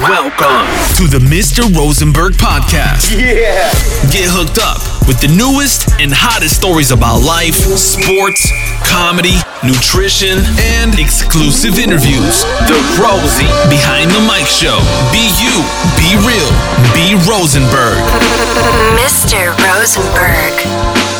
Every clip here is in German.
Welcome to the Mr. Rosenberg Podcast. Yeah. Get hooked up with the newest and hottest stories about life, sports, comedy, nutrition, and exclusive interviews. The Rosie Behind the Mic Show. Be you, be real, be Rosenberg. Mr. Rosenberg.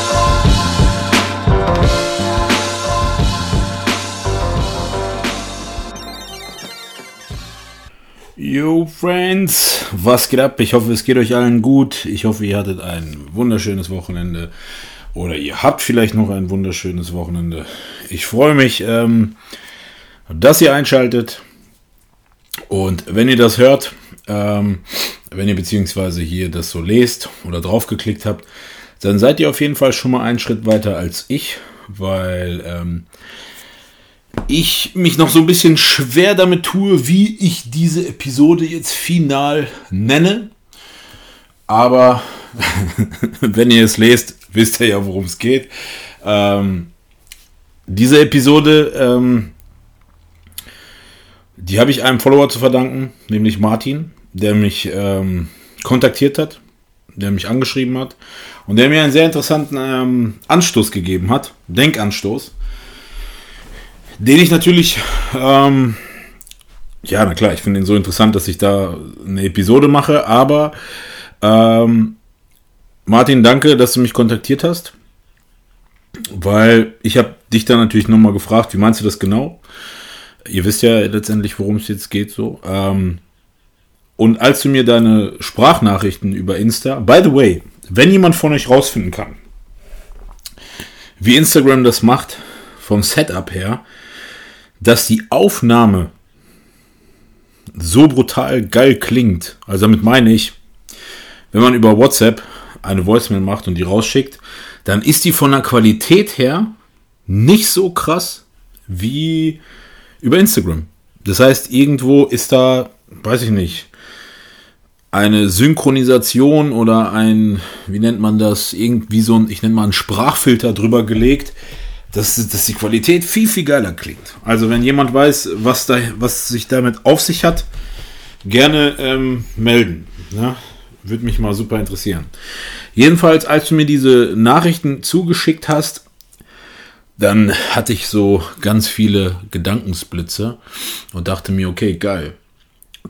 Yo, Friends, was geht ab? Ich hoffe, es geht euch allen gut. Ich hoffe, ihr hattet ein wunderschönes Wochenende. Oder ihr habt vielleicht noch ein wunderschönes Wochenende. Ich freue mich, ähm, dass ihr einschaltet. Und wenn ihr das hört, ähm, wenn ihr beziehungsweise hier das so lest oder draufgeklickt habt, dann seid ihr auf jeden Fall schon mal einen Schritt weiter als ich, weil ähm, ich mich noch so ein bisschen schwer damit tue, wie ich diese Episode jetzt final nenne. Aber wenn ihr es lest, wisst ihr ja, worum es geht. Ähm, diese Episode, ähm, die habe ich einem Follower zu verdanken, nämlich Martin, der mich ähm, kontaktiert hat, der mich angeschrieben hat und der mir einen sehr interessanten ähm, Anstoß gegeben hat, Denkanstoß den ich natürlich, ähm, ja, na klar, ich finde ihn so interessant, dass ich da eine Episode mache, aber ähm, Martin, danke, dass du mich kontaktiert hast, weil ich habe dich dann natürlich nochmal gefragt, wie meinst du das genau? Ihr wisst ja letztendlich, worum es jetzt geht, so. Ähm, und als du mir deine Sprachnachrichten über Insta, by the way, wenn jemand von euch rausfinden kann, wie Instagram das macht, vom Setup her, dass die Aufnahme so brutal geil klingt. Also damit meine ich, wenn man über WhatsApp eine Voicemail macht und die rausschickt, dann ist die von der Qualität her nicht so krass wie über Instagram. Das heißt, irgendwo ist da, weiß ich nicht, eine Synchronisation oder ein, wie nennt man das, irgendwie so ein, ich nenne mal einen Sprachfilter drüber gelegt, dass, dass die Qualität viel, viel geiler klingt. Also wenn jemand weiß, was, da, was sich damit auf sich hat, gerne ähm, melden. Ja? Würde mich mal super interessieren. Jedenfalls, als du mir diese Nachrichten zugeschickt hast, dann hatte ich so ganz viele Gedankensblitze und dachte mir, okay, geil.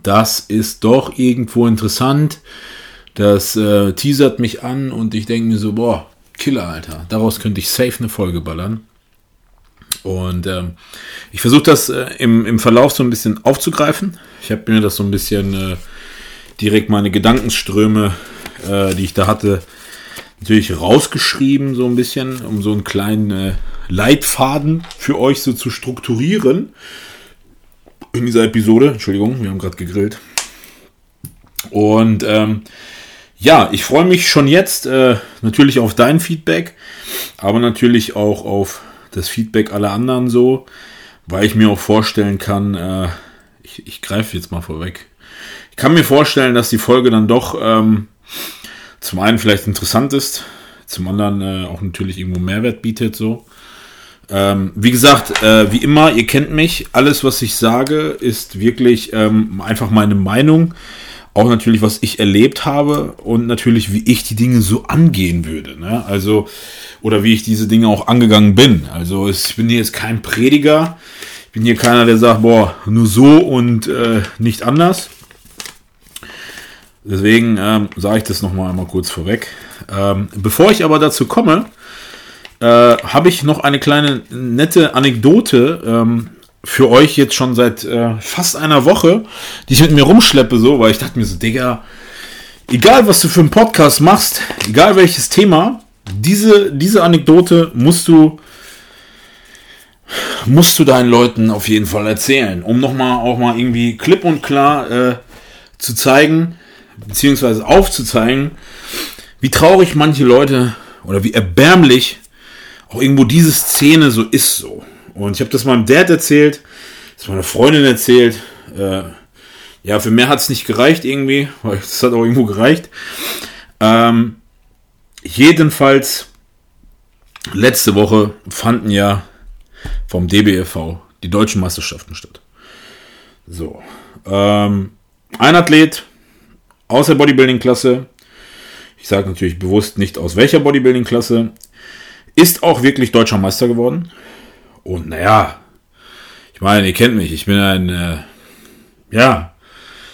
Das ist doch irgendwo interessant. Das äh, teasert mich an und ich denke mir so, boah, Killer, Alter. Daraus könnte ich safe eine Folge ballern. Und ähm, ich versuche das äh, im, im Verlauf so ein bisschen aufzugreifen. Ich habe mir das so ein bisschen äh, direkt meine Gedankenströme, äh, die ich da hatte, natürlich rausgeschrieben, so ein bisschen, um so einen kleinen äh, Leitfaden für euch so zu strukturieren. In dieser Episode, Entschuldigung, wir haben gerade gegrillt. Und ähm, ja, ich freue mich schon jetzt äh, natürlich auf dein Feedback, aber natürlich auch auf das Feedback aller anderen so, weil ich mir auch vorstellen kann, äh, ich, ich greife jetzt mal vorweg. Ich kann mir vorstellen, dass die Folge dann doch ähm, zum einen vielleicht interessant ist, zum anderen äh, auch natürlich irgendwo Mehrwert bietet so. Ähm, wie gesagt, äh, wie immer, ihr kennt mich. Alles, was ich sage, ist wirklich ähm, einfach meine Meinung. Auch natürlich, was ich erlebt habe und natürlich, wie ich die Dinge so angehen würde. Ne? Also, oder wie ich diese Dinge auch angegangen bin. Also ich bin hier jetzt kein Prediger. Ich bin hier keiner, der sagt, boah, nur so und äh, nicht anders. Deswegen ähm, sage ich das nochmal einmal kurz vorweg. Ähm, bevor ich aber dazu komme, äh, habe ich noch eine kleine nette Anekdote ähm, für euch jetzt schon seit äh, fast einer Woche, die ich mit mir rumschleppe, so, weil ich dachte mir so, Digga, egal was du für einen Podcast machst, egal welches Thema, diese, diese Anekdote musst du, musst du deinen Leuten auf jeden Fall erzählen, um nochmal auch mal irgendwie klipp und klar äh, zu zeigen, beziehungsweise aufzuzeigen, wie traurig manche Leute oder wie erbärmlich auch irgendwo diese Szene so ist so. Und ich habe das meinem Dad erzählt, das meiner Freundin erzählt. Äh, ja, für mehr hat es nicht gereicht irgendwie, weil es hat auch irgendwo gereicht. Ähm, Jedenfalls, letzte Woche fanden ja vom DBFV die deutschen Meisterschaften statt. So. Ähm, ein Athlet aus der Bodybuilding-Klasse, ich sage natürlich bewusst nicht aus welcher Bodybuilding-Klasse, ist auch wirklich deutscher Meister geworden. Und naja, ich meine, ihr kennt mich, ich bin ein, äh, ja,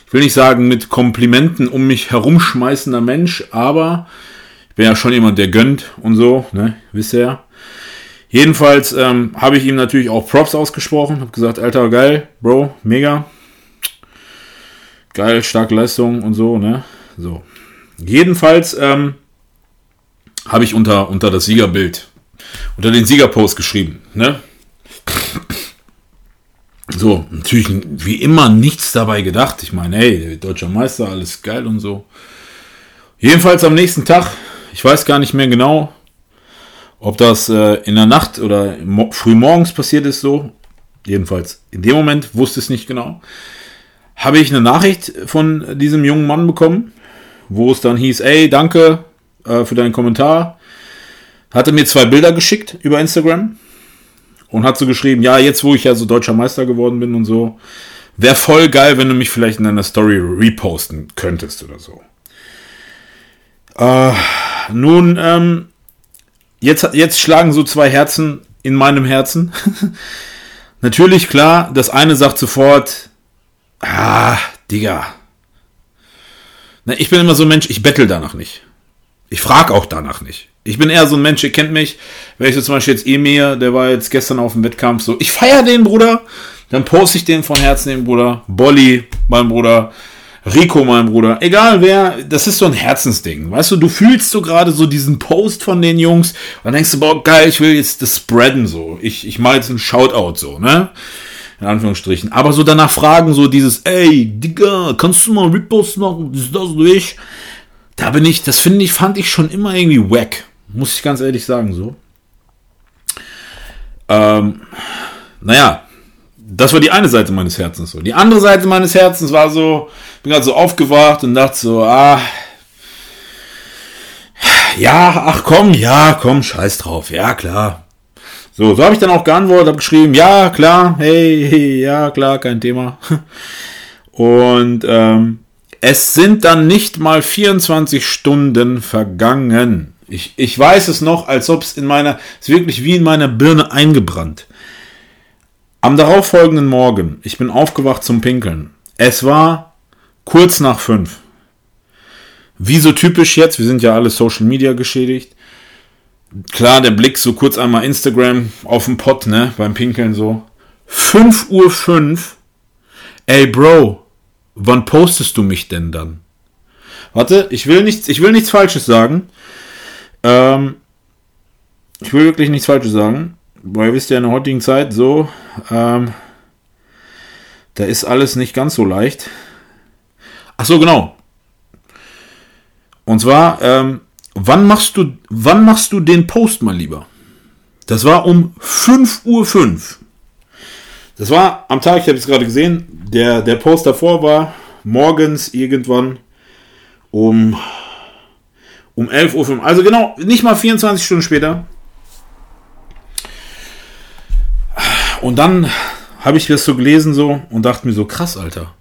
ich will nicht sagen mit Komplimenten um mich herumschmeißender Mensch, aber ich bin ja schon jemand, der gönnt und so, ne, wisst ihr ja. Jedenfalls ähm, habe ich ihm natürlich auch Props ausgesprochen, habe gesagt, Alter, geil, Bro, mega. Geil, starke Leistung und so, ne? So. Jedenfalls ähm, habe ich unter, unter das Siegerbild, unter den Siegerpost geschrieben, ne? So, natürlich wie immer nichts dabei gedacht. Ich meine, hey, deutscher Meister, alles geil und so. Jedenfalls am nächsten Tag, ich weiß gar nicht mehr genau, ob das äh, in der Nacht oder früh morgens passiert ist, so. Jedenfalls in dem Moment wusste es nicht genau. Habe ich eine Nachricht von diesem jungen Mann bekommen, wo es dann hieß, ey, danke äh, für deinen Kommentar. Hatte mir zwei Bilder geschickt über Instagram und hat so geschrieben, ja, jetzt wo ich ja so deutscher Meister geworden bin und so, wäre voll geil, wenn du mich vielleicht in deiner Story reposten könntest oder so. Äh, nun, ähm, jetzt, jetzt schlagen so zwei Herzen in meinem Herzen. Natürlich, klar, das eine sagt sofort, ah, Digga. Na, ich bin immer so ein Mensch, ich bettel danach nicht. Ich frage auch danach nicht. Ich bin eher so ein Mensch, ihr kennt mich. Wenn ich so zum Beispiel jetzt Emir, der war jetzt gestern auf dem Wettkampf, so, ich feiere den Bruder, dann poste ich den von Herzen, den Bruder. Bolly, mein Bruder. Rico, mein Bruder. Egal wer, das ist so ein Herzensding. Weißt du, du fühlst so gerade so diesen Post von den Jungs und denkst du, boah, geil, ich will jetzt das spreaden so. Ich, ich mache jetzt einen Shoutout so, ne? In Anführungsstrichen. Aber so danach fragen, so dieses, ey, Digga, kannst du mal Repost machen? Das, das, durch. Da bin ich, das finde ich, fand ich schon immer irgendwie wack. Muss ich ganz ehrlich sagen, so. Ähm, naja, das war die eine Seite meines Herzens so. Die andere Seite meines Herzens war so, bin gerade so aufgewacht und dachte so, ah, ja, ach komm, ja, komm, scheiß drauf, ja, klar. So, so habe ich dann auch geantwortet, habe geschrieben, ja, klar, hey, hey, ja, klar, kein Thema. Und ähm, es sind dann nicht mal 24 Stunden vergangen. Ich, ich weiß es noch, als ob es in meiner, es ist wirklich wie in meiner Birne eingebrannt. Am darauffolgenden Morgen, ich bin aufgewacht zum Pinkeln. Es war kurz nach fünf. Wie so typisch jetzt, wir sind ja alle Social Media geschädigt. Klar, der Blick so kurz einmal Instagram auf den Pott, ne, beim Pinkeln so. 5 Uhr 5. Ey, Bro, wann postest du mich denn dann? Warte, ich will nichts, ich will nichts Falsches sagen. Ähm, ich will wirklich nichts Falsches sagen. Weil ihr wisst ja in der heutigen Zeit so, ähm, da ist alles nicht ganz so leicht. Ach so, genau. Und zwar, ähm, wann machst du, wann machst du den Post mal lieber? Das war um 5.05 Uhr. 5. Das war am Tag, ich habe es gerade gesehen, der, der Post davor war morgens irgendwann um, um 11.05 Uhr. Also genau, nicht mal 24 Stunden später. Und dann habe ich das so gelesen so und dachte mir so, krass, Alter.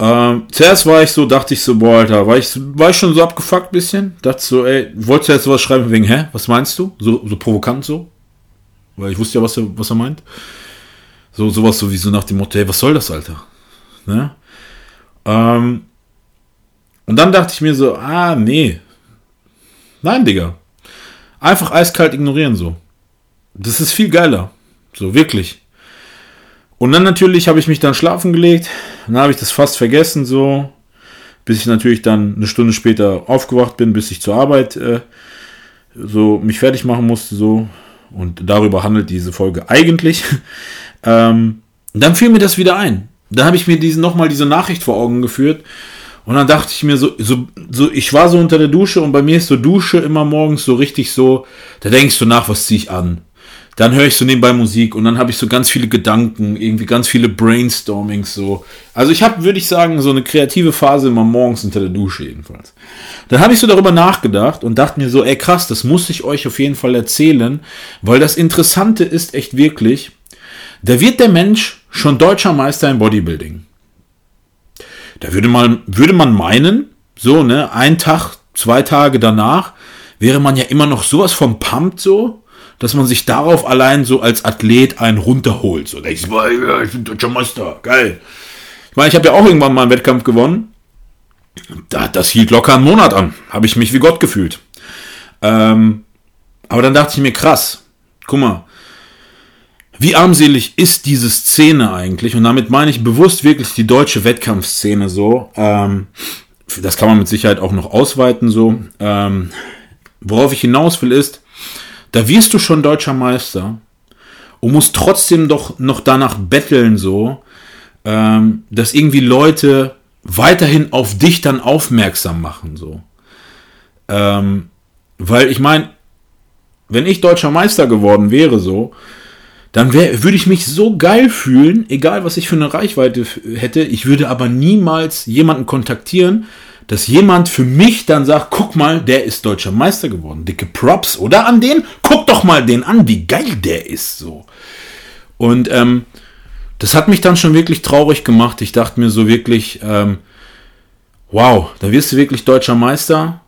Ähm, zuerst war ich so, dachte ich so, boah, Alter, war ich, war ich schon so abgefuckt bisschen. Dachte so, ey, wolltest du jetzt sowas schreiben wegen, hä, was meinst du? So, so provokant so. Weil ich wusste ja, was er, was er meint. So, sowas so wie so nach dem Motto, ey, was soll das, Alter? Ne? Ähm, und dann dachte ich mir so, ah, nee. Nein, Digga. Einfach eiskalt ignorieren so. Das ist viel geiler. So, wirklich. Und dann natürlich habe ich mich dann schlafen gelegt. Dann habe ich das fast vergessen, so. Bis ich natürlich dann eine Stunde später aufgewacht bin, bis ich zur Arbeit äh, so mich fertig machen musste, so. Und darüber handelt diese Folge eigentlich. ähm, dann fiel mir das wieder ein. Dann habe ich mir diesen, nochmal diese Nachricht vor Augen geführt. Und dann dachte ich mir so, so, so, ich war so unter der Dusche und bei mir ist so Dusche immer morgens so richtig so, da denkst du nach, was ziehe ich an? Dann höre ich so nebenbei Musik und dann habe ich so ganz viele Gedanken, irgendwie ganz viele Brainstormings so. Also ich habe, würde ich sagen, so eine kreative Phase immer morgens unter der Dusche jedenfalls. Dann habe ich so darüber nachgedacht und dachte mir so, ey krass, das muss ich euch auf jeden Fall erzählen, weil das Interessante ist echt wirklich, da wird der Mensch schon deutscher Meister im Bodybuilding. Da würde man, würde man meinen, so, ne, ein Tag, zwei Tage danach, wäre man ja immer noch sowas vom Pumpt so, dass man sich darauf allein so als Athlet einen runterholt. So, denkst ich bin deutscher Meister, geil. Ich meine, ich habe ja auch irgendwann mal einen Wettkampf gewonnen. das hielt locker einen Monat an. Habe ich mich wie Gott gefühlt. Ähm, aber dann dachte ich mir, krass, guck mal, wie armselig ist diese Szene eigentlich? Und damit meine ich bewusst wirklich die deutsche Wettkampfszene so. Ähm, das kann man mit Sicherheit auch noch ausweiten so. Ähm, worauf ich hinaus will ist, da wirst du schon deutscher Meister und musst trotzdem doch noch danach betteln so, ähm, dass irgendwie Leute weiterhin auf dich dann aufmerksam machen so. Ähm, weil ich meine, wenn ich deutscher Meister geworden wäre so, dann wär, würde ich mich so geil fühlen, egal was ich für eine Reichweite hätte. Ich würde aber niemals jemanden kontaktieren, dass jemand für mich dann sagt, guck mal, der ist deutscher Meister geworden. Dicke Props, oder an den? Guck doch mal den an, wie geil der ist, so. Und ähm, das hat mich dann schon wirklich traurig gemacht. Ich dachte mir so wirklich, ähm, wow, da wirst du wirklich deutscher Meister.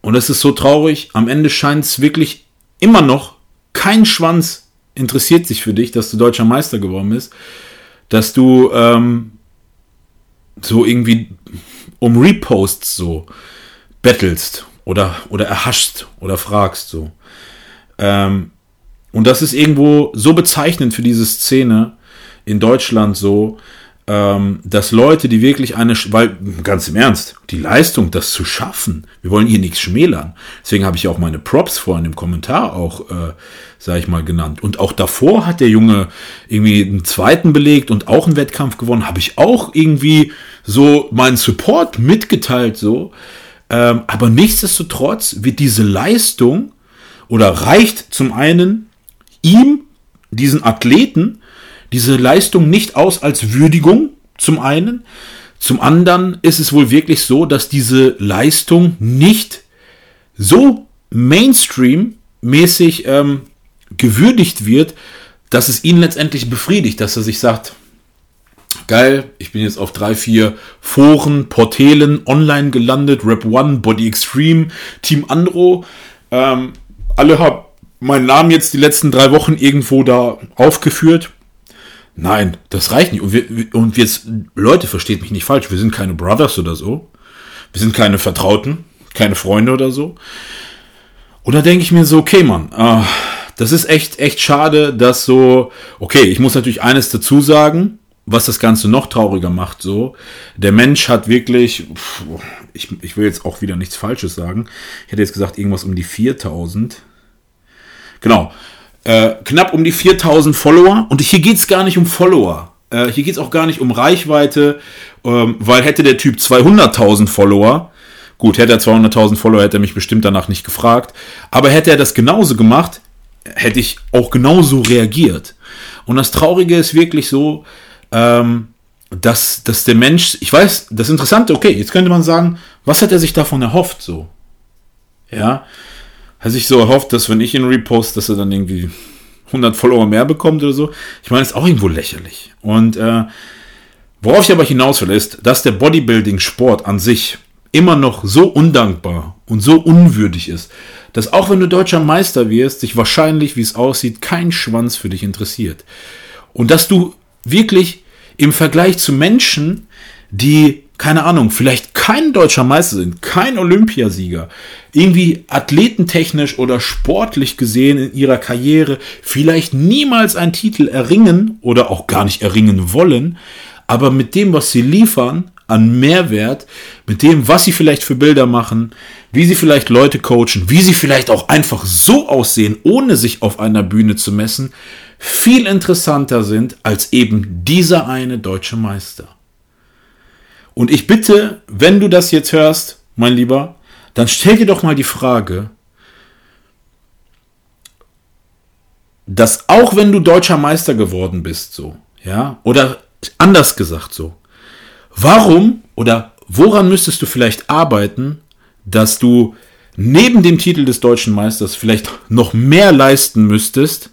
Und es ist so traurig. Am Ende scheint es wirklich immer noch kein Schwanz interessiert sich für dich, dass du deutscher Meister geworden bist, dass du ähm, so irgendwie um Reposts so bettelst oder, oder erhaschst oder fragst so. Ähm, und das ist irgendwo so bezeichnend für diese Szene in Deutschland so, ähm, dass Leute, die wirklich eine, weil ganz im Ernst, die Leistung, das zu schaffen, wir wollen hier nichts schmälern. Deswegen habe ich auch meine Props vorhin im Kommentar auch, äh, sage ich mal, genannt. Und auch davor hat der Junge irgendwie einen zweiten belegt und auch einen Wettkampf gewonnen. Habe ich auch irgendwie so meinen Support mitgeteilt so. Ähm, aber nichtsdestotrotz wird diese Leistung oder reicht zum einen ihm, diesen Athleten, diese Leistung nicht aus als Würdigung, zum einen. Zum anderen ist es wohl wirklich so, dass diese Leistung nicht so Mainstream-mäßig ähm, gewürdigt wird, dass es ihn letztendlich befriedigt, dass er sich sagt, geil, ich bin jetzt auf drei, vier Foren, Portalen online gelandet, Rap One, Body Extreme, Team Andro. Ähm, alle haben meinen Namen jetzt die letzten drei Wochen irgendwo da aufgeführt. Nein, das reicht nicht. Und, wir, und jetzt, Leute, versteht mich nicht falsch, wir sind keine Brothers oder so. Wir sind keine Vertrauten, keine Freunde oder so. Und da denke ich mir so, okay, Mann, äh, das ist echt, echt schade, dass so, okay, ich muss natürlich eines dazu sagen, was das Ganze noch trauriger macht, so. Der Mensch hat wirklich, ich, ich will jetzt auch wieder nichts Falsches sagen. Ich hätte jetzt gesagt, irgendwas um die 4000. Genau äh, knapp um die 4000 Follower. Und hier geht es gar nicht um Follower. Äh, hier geht es auch gar nicht um Reichweite, ähm, weil hätte der Typ 200.000 Follower, gut, hätte er 200.000 Follower, hätte er mich bestimmt danach nicht gefragt. Aber hätte er das genauso gemacht, hätte ich auch genauso reagiert. Und das Traurige ist wirklich so, ähm, dass, dass der Mensch, ich weiß, das Interessante, okay, jetzt könnte man sagen, was hat er sich davon erhofft, so? Ja, hat sich so erhofft, dass wenn ich ihn repost, dass er dann irgendwie 100 Follower mehr bekommt oder so. Ich meine, ist auch irgendwo lächerlich. Und äh, worauf ich aber hinaus will, ist, dass der Bodybuilding-Sport an sich immer noch so undankbar und so unwürdig ist, dass auch wenn du deutscher Meister wirst, sich wahrscheinlich, wie es aussieht, kein Schwanz für dich interessiert. Und dass du wirklich im Vergleich zu Menschen, die keine Ahnung, vielleicht kein deutscher Meister sind, kein Olympiasieger, irgendwie athletentechnisch oder sportlich gesehen in ihrer Karriere vielleicht niemals einen Titel erringen oder auch gar nicht erringen wollen, aber mit dem, was sie liefern, an Mehrwert, mit dem, was sie vielleicht für Bilder machen, wie sie vielleicht Leute coachen, wie sie vielleicht auch einfach so aussehen, ohne sich auf einer Bühne zu messen, viel interessanter sind als eben dieser eine deutsche Meister. Und ich bitte, wenn du das jetzt hörst, mein Lieber, dann stell dir doch mal die Frage, dass auch wenn du deutscher Meister geworden bist, so, ja, oder anders gesagt so, warum oder woran müsstest du vielleicht arbeiten, dass du neben dem Titel des deutschen Meisters vielleicht noch mehr leisten müsstest,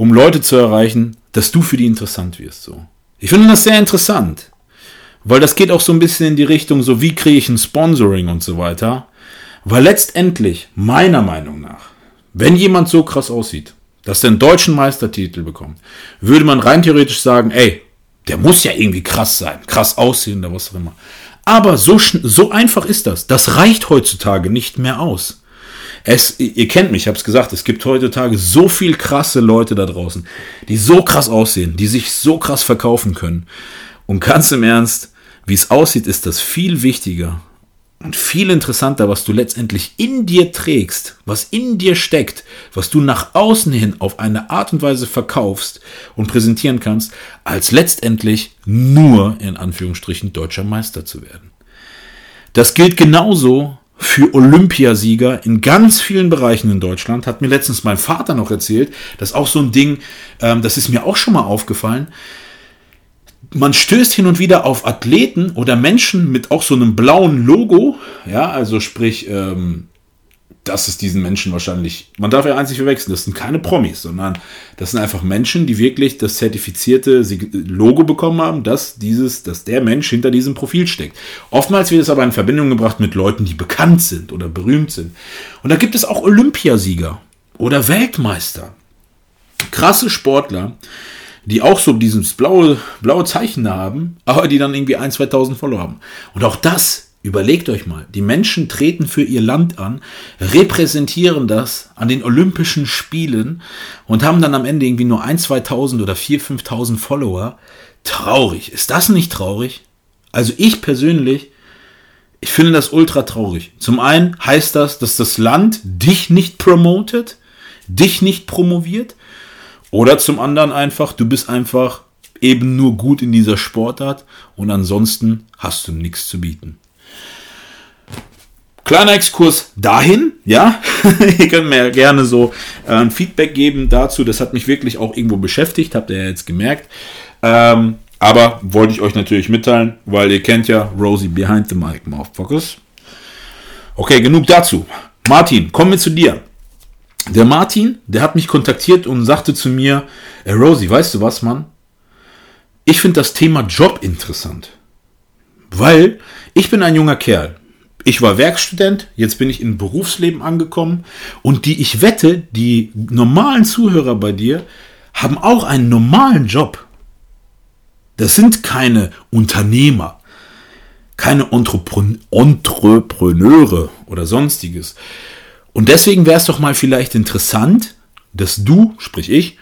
um Leute zu erreichen, dass du für die interessant wirst, so. Ich finde das sehr interessant. weil das geht auch so ein bisschen in die Richtung, so wie kriege ich ein Sponsoring und so weiter. Weil letztendlich, meiner Meinung nach, wenn jemand so krass aussieht, dass er einen deutschen Meistertitel bekommt, würde man rein theoretisch sagen, ey, der muss ja irgendwie krass sein, krass aussehen oder was auch immer. Aber so, so einfach ist das. Das reicht heutzutage nicht mehr aus. Es, ihr kennt mich, ich habe es gesagt, es gibt heutzutage so viel krasse Leute da draußen, die so krass aussehen, die sich so krass verkaufen können. Und ganz im Ernst, wie es aussieht, ist das viel wichtiger und viel interessanter, was du letztendlich in dir trägst, was in dir steckt, was du nach außen hin auf eine Art und Weise verkaufst und präsentieren kannst, als letztendlich nur in Anführungsstrichen deutscher Meister zu werden. Das gilt genauso für Olympiasieger in ganz vielen Bereichen in Deutschland. Hat mir letztens mein Vater noch erzählt. Das ist auch so ein Ding, ähm, das ist mir auch schon mal aufgefallen. Man stößt hin und wieder auf Athleten oder Menschen mit auch so einem blauen Logo. Ja, also sprich, ähm, das ist diesen Menschen wahrscheinlich, man darf ja nicht verwechseln, das sind keine Promis, sondern das sind einfach Menschen, die wirklich das zertifizierte Logo bekommen haben, dass dieses, dass der Mensch hinter diesem Profil steckt. Oftmals wird es aber in Verbindung gebracht mit Leuten, die bekannt sind oder berühmt sind. Und da gibt es auch Olympiasieger oder Weltmeister. Krasse Sportler, die auch so dieses blaue, blaue Zeichen haben, aber die dann irgendwie ein, 2000 Follower haben. Und auch das Überlegt euch mal, die Menschen treten für ihr Land an, repräsentieren das an den Olympischen Spielen und haben dann am Ende irgendwie nur 1, 2000 oder 4, 5000 Follower. Traurig. Ist das nicht traurig? Also ich persönlich, ich finde das ultra traurig. Zum einen heißt das, dass das Land dich nicht promotet, dich nicht promoviert. Oder zum anderen einfach, du bist einfach eben nur gut in dieser Sportart und ansonsten hast du nichts zu bieten. Kleiner Exkurs dahin, ja. ihr könnt mir gerne so äh, ein Feedback geben dazu. Das hat mich wirklich auch irgendwo beschäftigt, habt ihr ja jetzt gemerkt. Ähm, aber wollte ich euch natürlich mitteilen, weil ihr kennt ja Rosie Behind the Mic Focus. Okay, genug dazu. Martin, kommen wir zu dir. Der Martin, der hat mich kontaktiert und sagte zu mir, hey Rosie, weißt du was, Mann? Ich finde das Thema Job interessant. Weil ich bin ein junger Kerl ich war Werkstudent, jetzt bin ich im Berufsleben angekommen und die, ich wette, die normalen Zuhörer bei dir haben auch einen normalen Job. Das sind keine Unternehmer, keine Entrepreneure oder sonstiges. Und deswegen wäre es doch mal vielleicht interessant, dass du, sprich ich,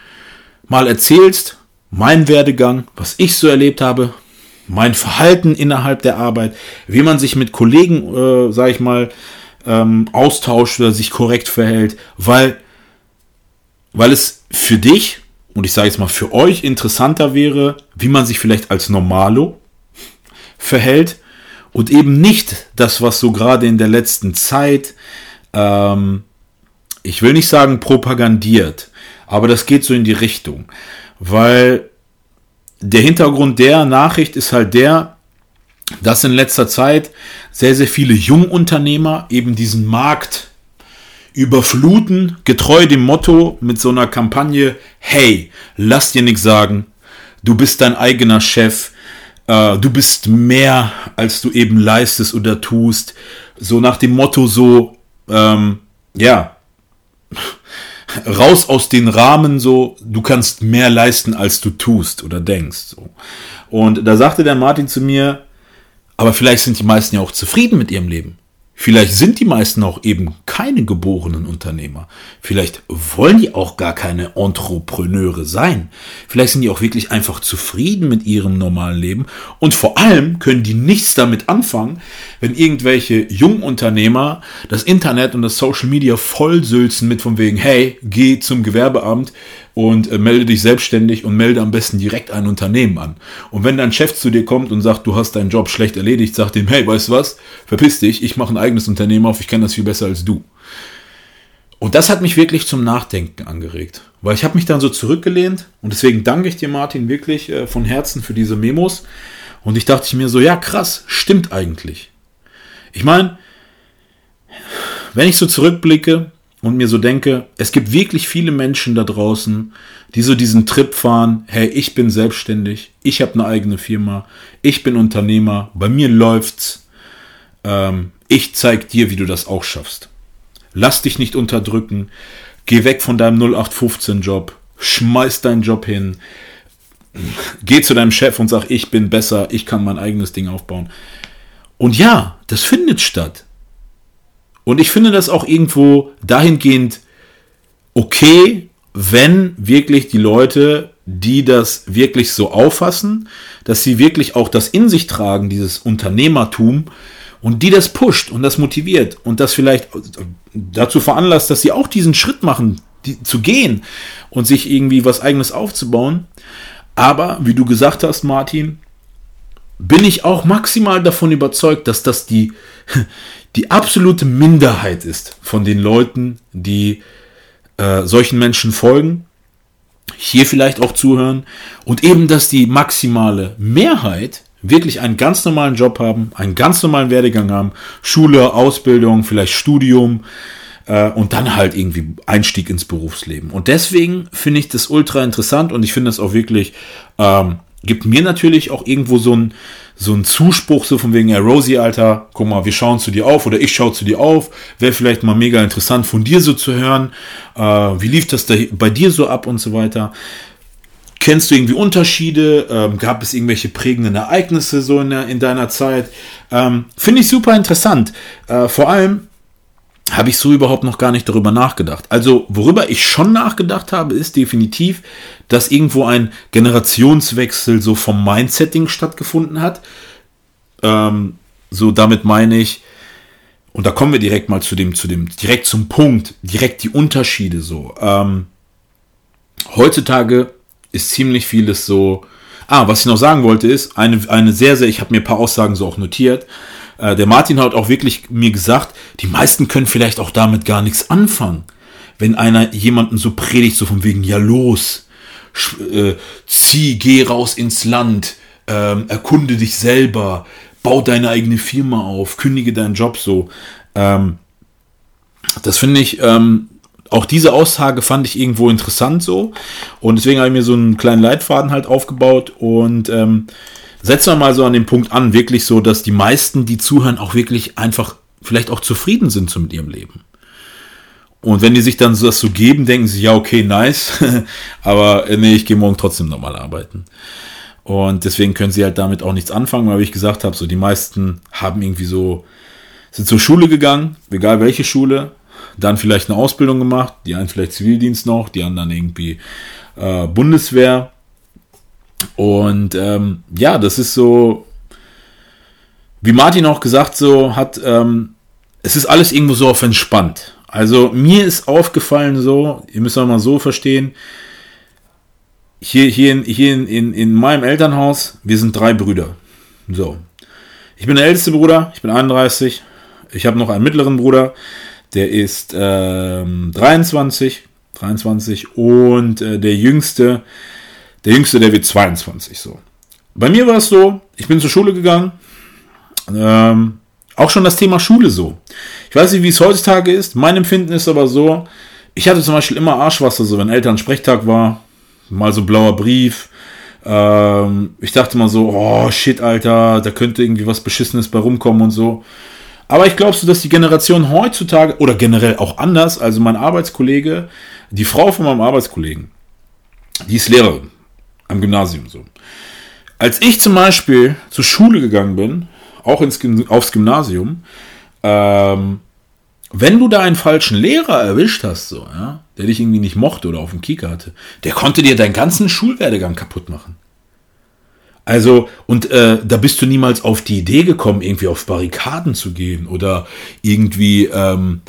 mal erzählst, meinen Werdegang, was ich so erlebt habe, mein Verhalten innerhalb der Arbeit, wie man sich mit Kollegen, äh, sag ich mal, ähm, austauscht oder sich korrekt verhält, weil, weil es für dich und ich sage jetzt mal für euch interessanter wäre, wie man sich vielleicht als Normalo verhält und eben nicht das, was so gerade in der letzten Zeit, ähm, ich will nicht sagen propagandiert, aber das geht so in die Richtung, weil der Hintergrund der Nachricht ist halt der, dass in letzter Zeit sehr, sehr viele Jungunternehmer eben diesen Markt überfluten, getreu dem Motto mit so einer Kampagne, hey, lass dir nichts sagen, du bist dein eigener Chef, äh, du bist mehr, als du eben leistest oder tust, so nach dem Motto so, ähm, ja, raus aus den Rahmen so, du kannst mehr leisten, als du tust oder denkst. So. Und da sagte der Martin zu mir, aber vielleicht sind die meisten ja auch zufrieden mit ihrem Leben. Vielleicht sind die meisten auch eben keine geborenen Unternehmer. Vielleicht wollen die auch gar keine Entrepreneure sein. Vielleicht sind die auch wirklich einfach zufrieden mit ihrem normalen Leben. Und vor allem können die nichts damit anfangen, wenn irgendwelche Jungunternehmer das Internet und das Social Media vollsülzen mit von wegen, hey, geh zum Gewerbeamt, und äh, melde dich selbstständig und melde am besten direkt ein Unternehmen an. Und wenn dein Chef zu dir kommt und sagt, du hast deinen Job schlecht erledigt, sag ihm, hey, weißt du was, verpiss dich, ich mache ein eigenes Unternehmen auf, ich kenne das viel besser als du. Und das hat mich wirklich zum Nachdenken angeregt, weil ich habe mich dann so zurückgelehnt und deswegen danke ich dir, Martin, wirklich äh, von Herzen für diese Memos. Und ich dachte mir so, ja krass, stimmt eigentlich. Ich meine, wenn ich so zurückblicke, und mir so denke, es gibt wirklich viele Menschen da draußen, die so diesen Trip fahren, hey, ich bin selbstständig, ich habe eine eigene Firma, ich bin Unternehmer, bei mir läuft's, ähm, ich zeig dir, wie du das auch schaffst. Lass dich nicht unterdrücken, geh weg von deinem 0815-Job, schmeiß deinen Job hin, geh zu deinem Chef und sag, ich bin besser, ich kann mein eigenes Ding aufbauen. Und ja, das findet statt. Und ich finde das auch irgendwo dahingehend okay, wenn wirklich die Leute, die das wirklich so auffassen, dass sie wirklich auch das in sich tragen, dieses Unternehmertum, und die das pusht und das motiviert und das vielleicht dazu veranlasst, dass sie auch diesen Schritt machen, die, zu gehen und sich irgendwie was eigenes aufzubauen. Aber, wie du gesagt hast, Martin, bin ich auch maximal davon überzeugt, dass das die, die absolute Minderheit ist von den Leuten, die äh, solchen Menschen folgen, hier vielleicht auch zuhören und eben, dass die maximale Mehrheit wirklich einen ganz normalen Job haben, einen ganz normalen Werdegang haben, Schule, Ausbildung, vielleicht Studium äh, und dann halt irgendwie Einstieg ins Berufsleben. Und deswegen finde ich das ultra interessant und ich finde das auch wirklich ähm, gibt mir natürlich auch irgendwo so ein, so ein Zuspruch, so von wegen, ja, Rosie, Alter, guck mal, wir schauen zu dir auf oder ich schaue zu dir auf. Wäre vielleicht mal mega interessant von dir so zu hören. Äh, wie lief das da bei dir so ab und so weiter? Kennst du irgendwie Unterschiede? Ähm, gab es irgendwelche prägenden Ereignisse so in, der, in deiner Zeit? Ähm, Finde ich super interessant. Äh, vor allem, habe ich so überhaupt noch gar nicht darüber nachgedacht. Also worüber ich schon nachgedacht habe, ist definitiv, dass irgendwo ein Generationswechsel so vom Mindsetting stattgefunden hat. Ähm, so damit meine ich, und da kommen wir direkt mal zu dem, zu dem, direkt zum Punkt, direkt die Unterschiede so. Ähm, heutzutage ist ziemlich vieles so. Ah, was ich noch sagen wollte ist, eine, eine sehr, sehr, ich habe mir ein paar Aussagen so auch notiert. Äh, der Martin hat auch wirklich mir gesagt, die meisten können vielleicht auch damit gar nichts anfangen. Wenn einer jemanden so predigt, so von wegen, ja los, äh, zieh, geh raus ins Land, ähm, erkunde dich selber, bau deine eigene Firma auf, kündige deinen Job so. Ähm, das finde ich, ähm, auch diese Aussage fand ich irgendwo interessant so. Und deswegen habe ich mir so einen kleinen Leitfaden halt aufgebaut und ähm, setzen wir mal so an den Punkt an, wirklich so, dass die meisten, die zuhören, auch wirklich einfach vielleicht auch zufrieden sind so mit ihrem Leben. Und wenn die sich dann das so geben, denken sie, ja, okay, nice, aber äh, nee, ich gehe morgen trotzdem nochmal arbeiten. Und deswegen können sie halt damit auch nichts anfangen, weil wie ich gesagt habe, so die meisten haben irgendwie so, sind zur Schule gegangen, egal welche Schule, dann vielleicht eine Ausbildung gemacht, die einen vielleicht Zivildienst noch, die anderen irgendwie äh, Bundeswehr und ähm, ja, das ist so, wie Martin auch gesagt so hat, ähm, es ist alles irgendwo so auf entspannt. Also mir ist aufgefallen so, ihr müsst auch mal so verstehen, hier, hier, in, hier in, in, in meinem Elternhaus, wir sind drei Brüder. So. Ich bin der älteste Bruder, ich bin 31. Ich habe noch einen mittleren Bruder, der ist ähm, 23, 23 und äh, der jüngste, der Jüngste, der wird 22 so. Bei mir war es so, ich bin zur Schule gegangen. Ähm, auch schon das Thema Schule so. Ich weiß nicht, wie es heutzutage ist. Mein Empfinden ist aber so, ich hatte zum Beispiel immer Arschwasser, so wenn Eltern Sprechtag war, mal so blauer Brief. Ähm, ich dachte mal so, oh shit, Alter, da könnte irgendwie was Beschissenes bei rumkommen und so. Aber ich glaube so, dass die Generation heutzutage, oder generell auch anders, also mein Arbeitskollege, die Frau von meinem Arbeitskollegen, die ist Lehrerin am Gymnasium so. Als ich zum Beispiel zur Schule gegangen bin, auch ins, aufs Gymnasium, ähm, wenn du da einen falschen Lehrer erwischt hast, so, ja, der dich irgendwie nicht mochte oder auf dem Kieker hatte, der konnte dir deinen ganzen Schulwerdegang kaputt machen. Also, und äh, da bist du niemals auf die Idee gekommen, irgendwie auf Barrikaden zu gehen oder irgendwie, ähm,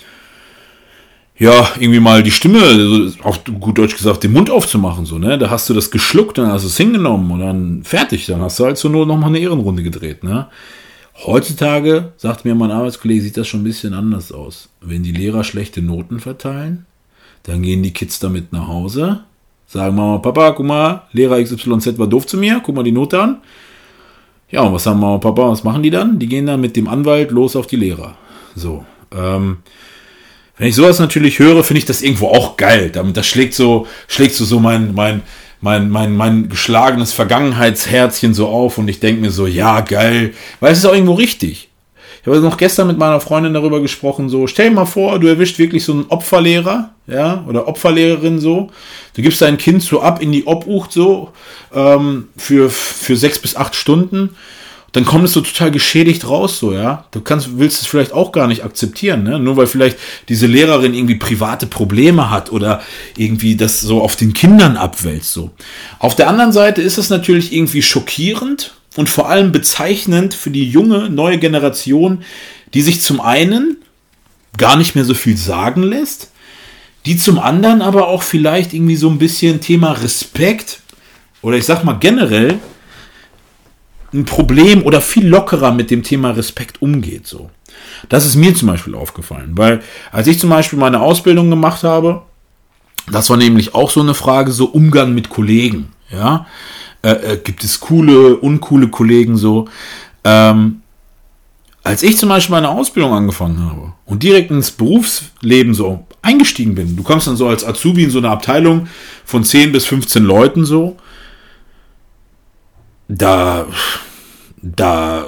ja, irgendwie mal die Stimme, auf gut Deutsch gesagt, den Mund aufzumachen, so, ne? Da hast du das geschluckt, dann hast du es hingenommen und dann fertig, dann hast du halt so nur noch mal eine Ehrenrunde gedreht, ne? Heutzutage, sagt mir mein Arbeitskollege, sieht das schon ein bisschen anders aus. Wenn die Lehrer schlechte Noten verteilen, dann gehen die Kids damit nach Hause, sagen Mama, Papa, guck mal, Lehrer XYZ war doof zu mir, guck mal die Note an. Ja, und was sagen Mama, Papa, was machen die dann? Die gehen dann mit dem Anwalt los auf die Lehrer. So, ähm, Wenn ich sowas natürlich höre, finde ich das irgendwo auch geil. Damit das schlägt so, schlägt so, so mein, mein, mein, mein, mein geschlagenes Vergangenheitsherzchen so auf und ich denke mir so, ja, geil. Weil es ist auch irgendwo richtig. Ich habe noch gestern mit meiner Freundin darüber gesprochen, so, stell dir mal vor, du erwischt wirklich so einen Opferlehrer, ja, oder Opferlehrerin so. Du gibst dein Kind so ab in die Obucht so, ähm, für, für sechs bis acht Stunden dann es so total geschädigt raus, so, ja. Du kannst, willst es vielleicht auch gar nicht akzeptieren, ne? Nur weil vielleicht diese Lehrerin irgendwie private Probleme hat oder irgendwie das so auf den Kindern abwälzt, so. Auf der anderen Seite ist es natürlich irgendwie schockierend und vor allem bezeichnend für die junge, neue Generation, die sich zum einen gar nicht mehr so viel sagen lässt, die zum anderen aber auch vielleicht irgendwie so ein bisschen Thema Respekt oder ich sag mal generell ein Problem oder viel lockerer mit dem Thema Respekt umgeht. So. Das ist mir zum Beispiel aufgefallen, weil als ich zum Beispiel meine Ausbildung gemacht habe, das war nämlich auch so eine Frage, so Umgang mit Kollegen. Ja, äh, äh, gibt es coole, uncoole Kollegen so. Ähm, als ich zum Beispiel meine Ausbildung angefangen habe und direkt ins Berufsleben so eingestiegen bin, du kommst dann so als Azubi in so eine Abteilung von 10 bis 15 Leuten so, da, da,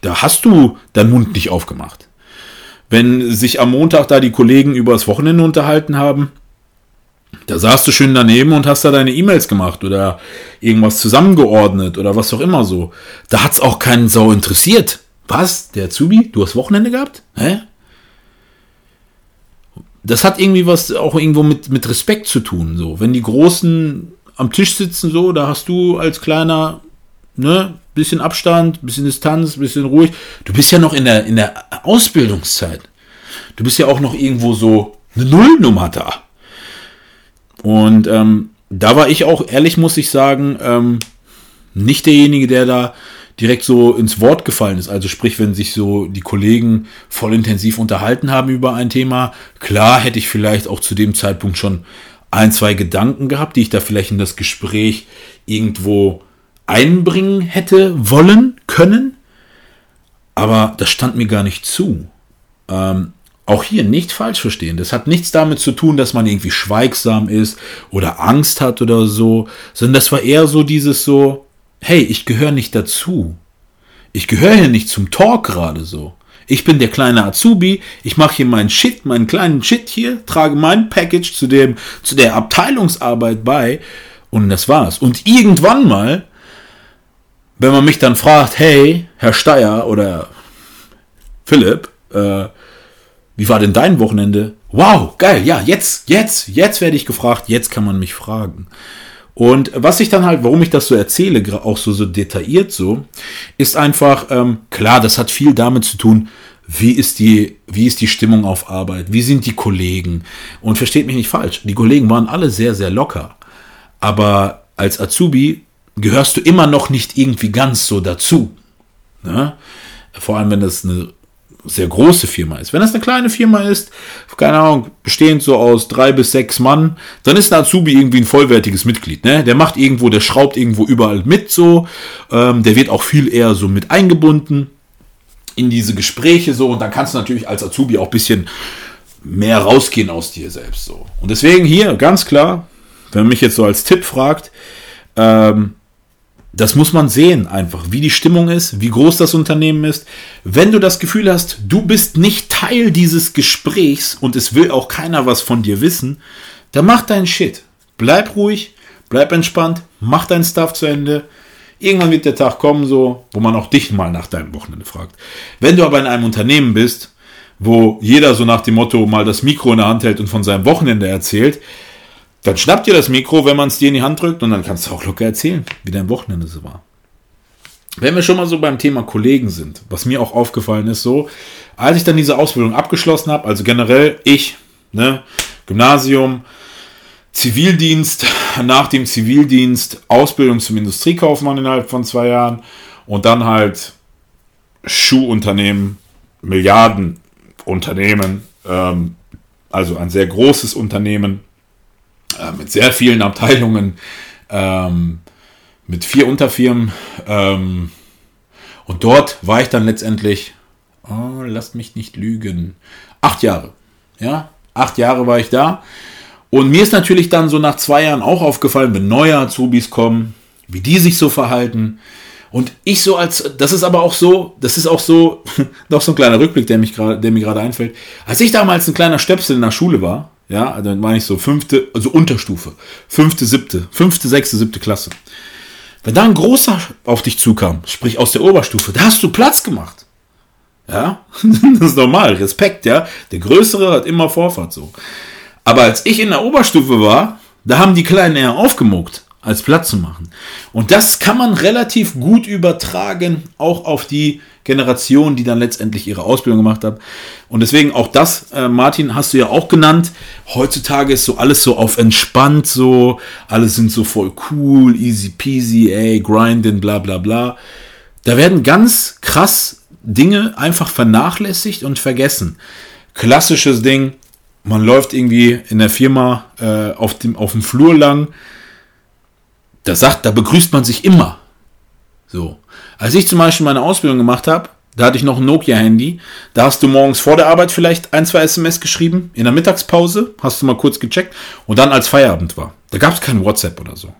da hast du deinen Mund nicht aufgemacht. Wenn sich am Montag da die Kollegen über das Wochenende unterhalten haben, da saßt du schön daneben und hast da deine E-Mails gemacht oder irgendwas zusammengeordnet oder was auch immer so. Da hat's auch keinen Sau interessiert. Was? Der Zubi? Du hast Wochenende gehabt? Hä? Das hat irgendwie was auch irgendwo mit, mit Respekt zu tun. So, wenn die Großen am Tisch sitzen, so, da hast du als kleiner ne, bisschen Abstand, bisschen Distanz, bisschen ruhig. Du bist ja noch in der, in der Ausbildungszeit. Du bist ja auch noch irgendwo so eine Nullnummer da. Und ähm, da war ich auch, ehrlich muss ich sagen, ähm, nicht derjenige, der da direkt so ins Wort gefallen ist. Also sprich, wenn sich so die Kollegen voll intensiv unterhalten haben über ein Thema, klar hätte ich vielleicht auch zu dem Zeitpunkt schon ein, zwei Gedanken gehabt, die ich da vielleicht in das Gespräch irgendwo einbringen hätte wollen können, aber das stand mir gar nicht zu. Ähm, auch hier nicht falsch verstehen. Das hat nichts damit zu tun, dass man irgendwie schweigsam ist oder Angst hat oder so, sondern das war eher so dieses so, hey, ich gehöre nicht dazu. Ich gehöre hier nicht zum Talk gerade so. Ich bin der kleine Azubi, ich mache hier meinen Shit, meinen kleinen Shit hier, trage mein Package zu dem, zu der Abteilungsarbeit bei und das war's. Und irgendwann mal wenn man mich dann fragt, hey, Herr Steyer oder Philipp, äh, wie war denn dein Wochenende? Wow, geil, ja, jetzt, jetzt, jetzt werde ich gefragt, jetzt kann man mich fragen. Und was ich dann halt, warum ich das so erzähle, auch so, so detailliert so, ist einfach, ähm, klar, das hat viel damit zu tun, wie ist die, wie ist die Stimmung auf Arbeit, wie sind die Kollegen. Und versteht mich nicht falsch, die Kollegen waren alle sehr, sehr locker. Aber als Azubi gehörst du immer noch nicht irgendwie ganz so dazu. Ne? Vor allem, wenn das eine sehr große Firma ist. Wenn das eine kleine Firma ist, keine Ahnung, bestehend so aus drei bis sechs Mann, dann ist ein Azubi irgendwie ein vollwertiges Mitglied. Ne? Der macht irgendwo, der schraubt irgendwo überall mit so. Ähm, der wird auch viel eher so mit eingebunden in diese Gespräche so. Und dann kannst du natürlich als Azubi auch ein bisschen mehr rausgehen aus dir selbst so. Und deswegen hier ganz klar, wenn man mich jetzt so als Tipp fragt, ähm, das muss man sehen einfach, wie die Stimmung ist, wie groß das Unternehmen ist. Wenn du das Gefühl hast, du bist nicht Teil dieses Gesprächs und es will auch keiner was von dir wissen, dann mach deinen Shit. Bleib ruhig, bleib entspannt, mach dein Stuff zu Ende. Irgendwann wird der Tag kommen, so, wo man auch dich mal nach deinem Wochenende fragt. Wenn du aber in einem Unternehmen bist, wo jeder so nach dem Motto mal das Mikro in der Hand hält und von seinem Wochenende erzählt, dann schnappt dir das Mikro, wenn man es dir in die Hand drückt und dann kannst du auch locker erzählen, wie dein Wochenende so war. Wenn wir schon mal so beim Thema Kollegen sind, was mir auch aufgefallen ist, so, als ich dann diese Ausbildung abgeschlossen habe, also generell ich, ne, Gymnasium, Zivildienst, nach dem Zivildienst Ausbildung zum Industriekaufmann innerhalb von zwei Jahren und dann halt Schuhunternehmen, Milliardenunternehmen, ähm, also ein sehr großes Unternehmen, äh, mit sehr vielen Abteilungen, ähm, mit vier Unterfirmen. Ähm, und dort war ich dann letztendlich, oh, lasst mich nicht lügen, acht Jahre. Ja, Acht Jahre war ich da. Und mir ist natürlich dann so nach zwei Jahren auch aufgefallen, wenn neue Azubis kommen, wie die sich so verhalten. Und ich so als, das ist aber auch so, das ist auch so, noch so ein kleiner Rückblick, der, mich grad, der mir gerade einfällt. Als ich damals ein kleiner Stöpsel in der Schule war, ja, also dann war ich so fünfte, also Unterstufe, fünfte, siebte, fünfte, sechste, siebte Klasse. Wenn da ein großer auf dich zukam, sprich aus der Oberstufe, da hast du Platz gemacht. Ja, das ist normal, Respekt, ja. Der Größere hat immer Vorfahrt so. Aber als ich in der Oberstufe war, da haben die Kleinen eher aufgemuckt als Platz zu machen. Und das kann man relativ gut übertragen, auch auf die Generation, die dann letztendlich ihre Ausbildung gemacht hat. Und deswegen auch das, äh, Martin, hast du ja auch genannt. Heutzutage ist so alles so auf entspannt, so, alles sind so voll cool, easy peasy, ey, grinding, bla bla bla. Da werden ganz krass Dinge einfach vernachlässigt und vergessen. Klassisches Ding, man läuft irgendwie in der Firma äh, auf, dem, auf dem Flur lang, da sagt, da begrüßt man sich immer. So. Als ich zum Beispiel meine Ausbildung gemacht habe, da hatte ich noch ein Nokia-Handy. Da hast du morgens vor der Arbeit vielleicht ein, zwei SMS geschrieben. In der Mittagspause hast du mal kurz gecheckt. Und dann als Feierabend war. Da gab es kein WhatsApp oder so.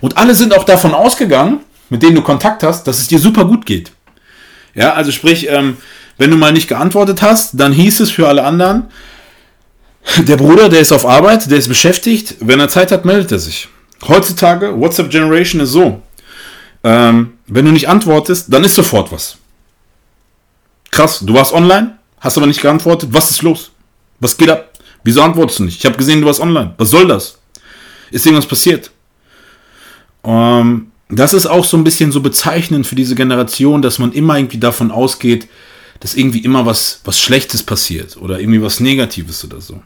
Und alle sind auch davon ausgegangen, mit denen du Kontakt hast, dass es dir super gut geht. Ja, also sprich, ähm, wenn du mal nicht geantwortet hast, dann hieß es für alle anderen, der Bruder, der ist auf Arbeit, der ist beschäftigt. Wenn er Zeit hat, meldet er sich. Heutzutage, WhatsApp Generation ist so. Ähm, wenn du nicht antwortest, dann ist sofort was. Krass, du warst online, hast aber nicht geantwortet. Was ist los? Was geht ab? Wieso antwortest du nicht? Ich habe gesehen, du warst online. Was soll das? Ist irgendwas passiert? Ähm, das ist auch so ein bisschen so bezeichnend für diese Generation, dass man immer irgendwie davon ausgeht, dass irgendwie immer was, was Schlechtes passiert oder irgendwie was Negatives oder so.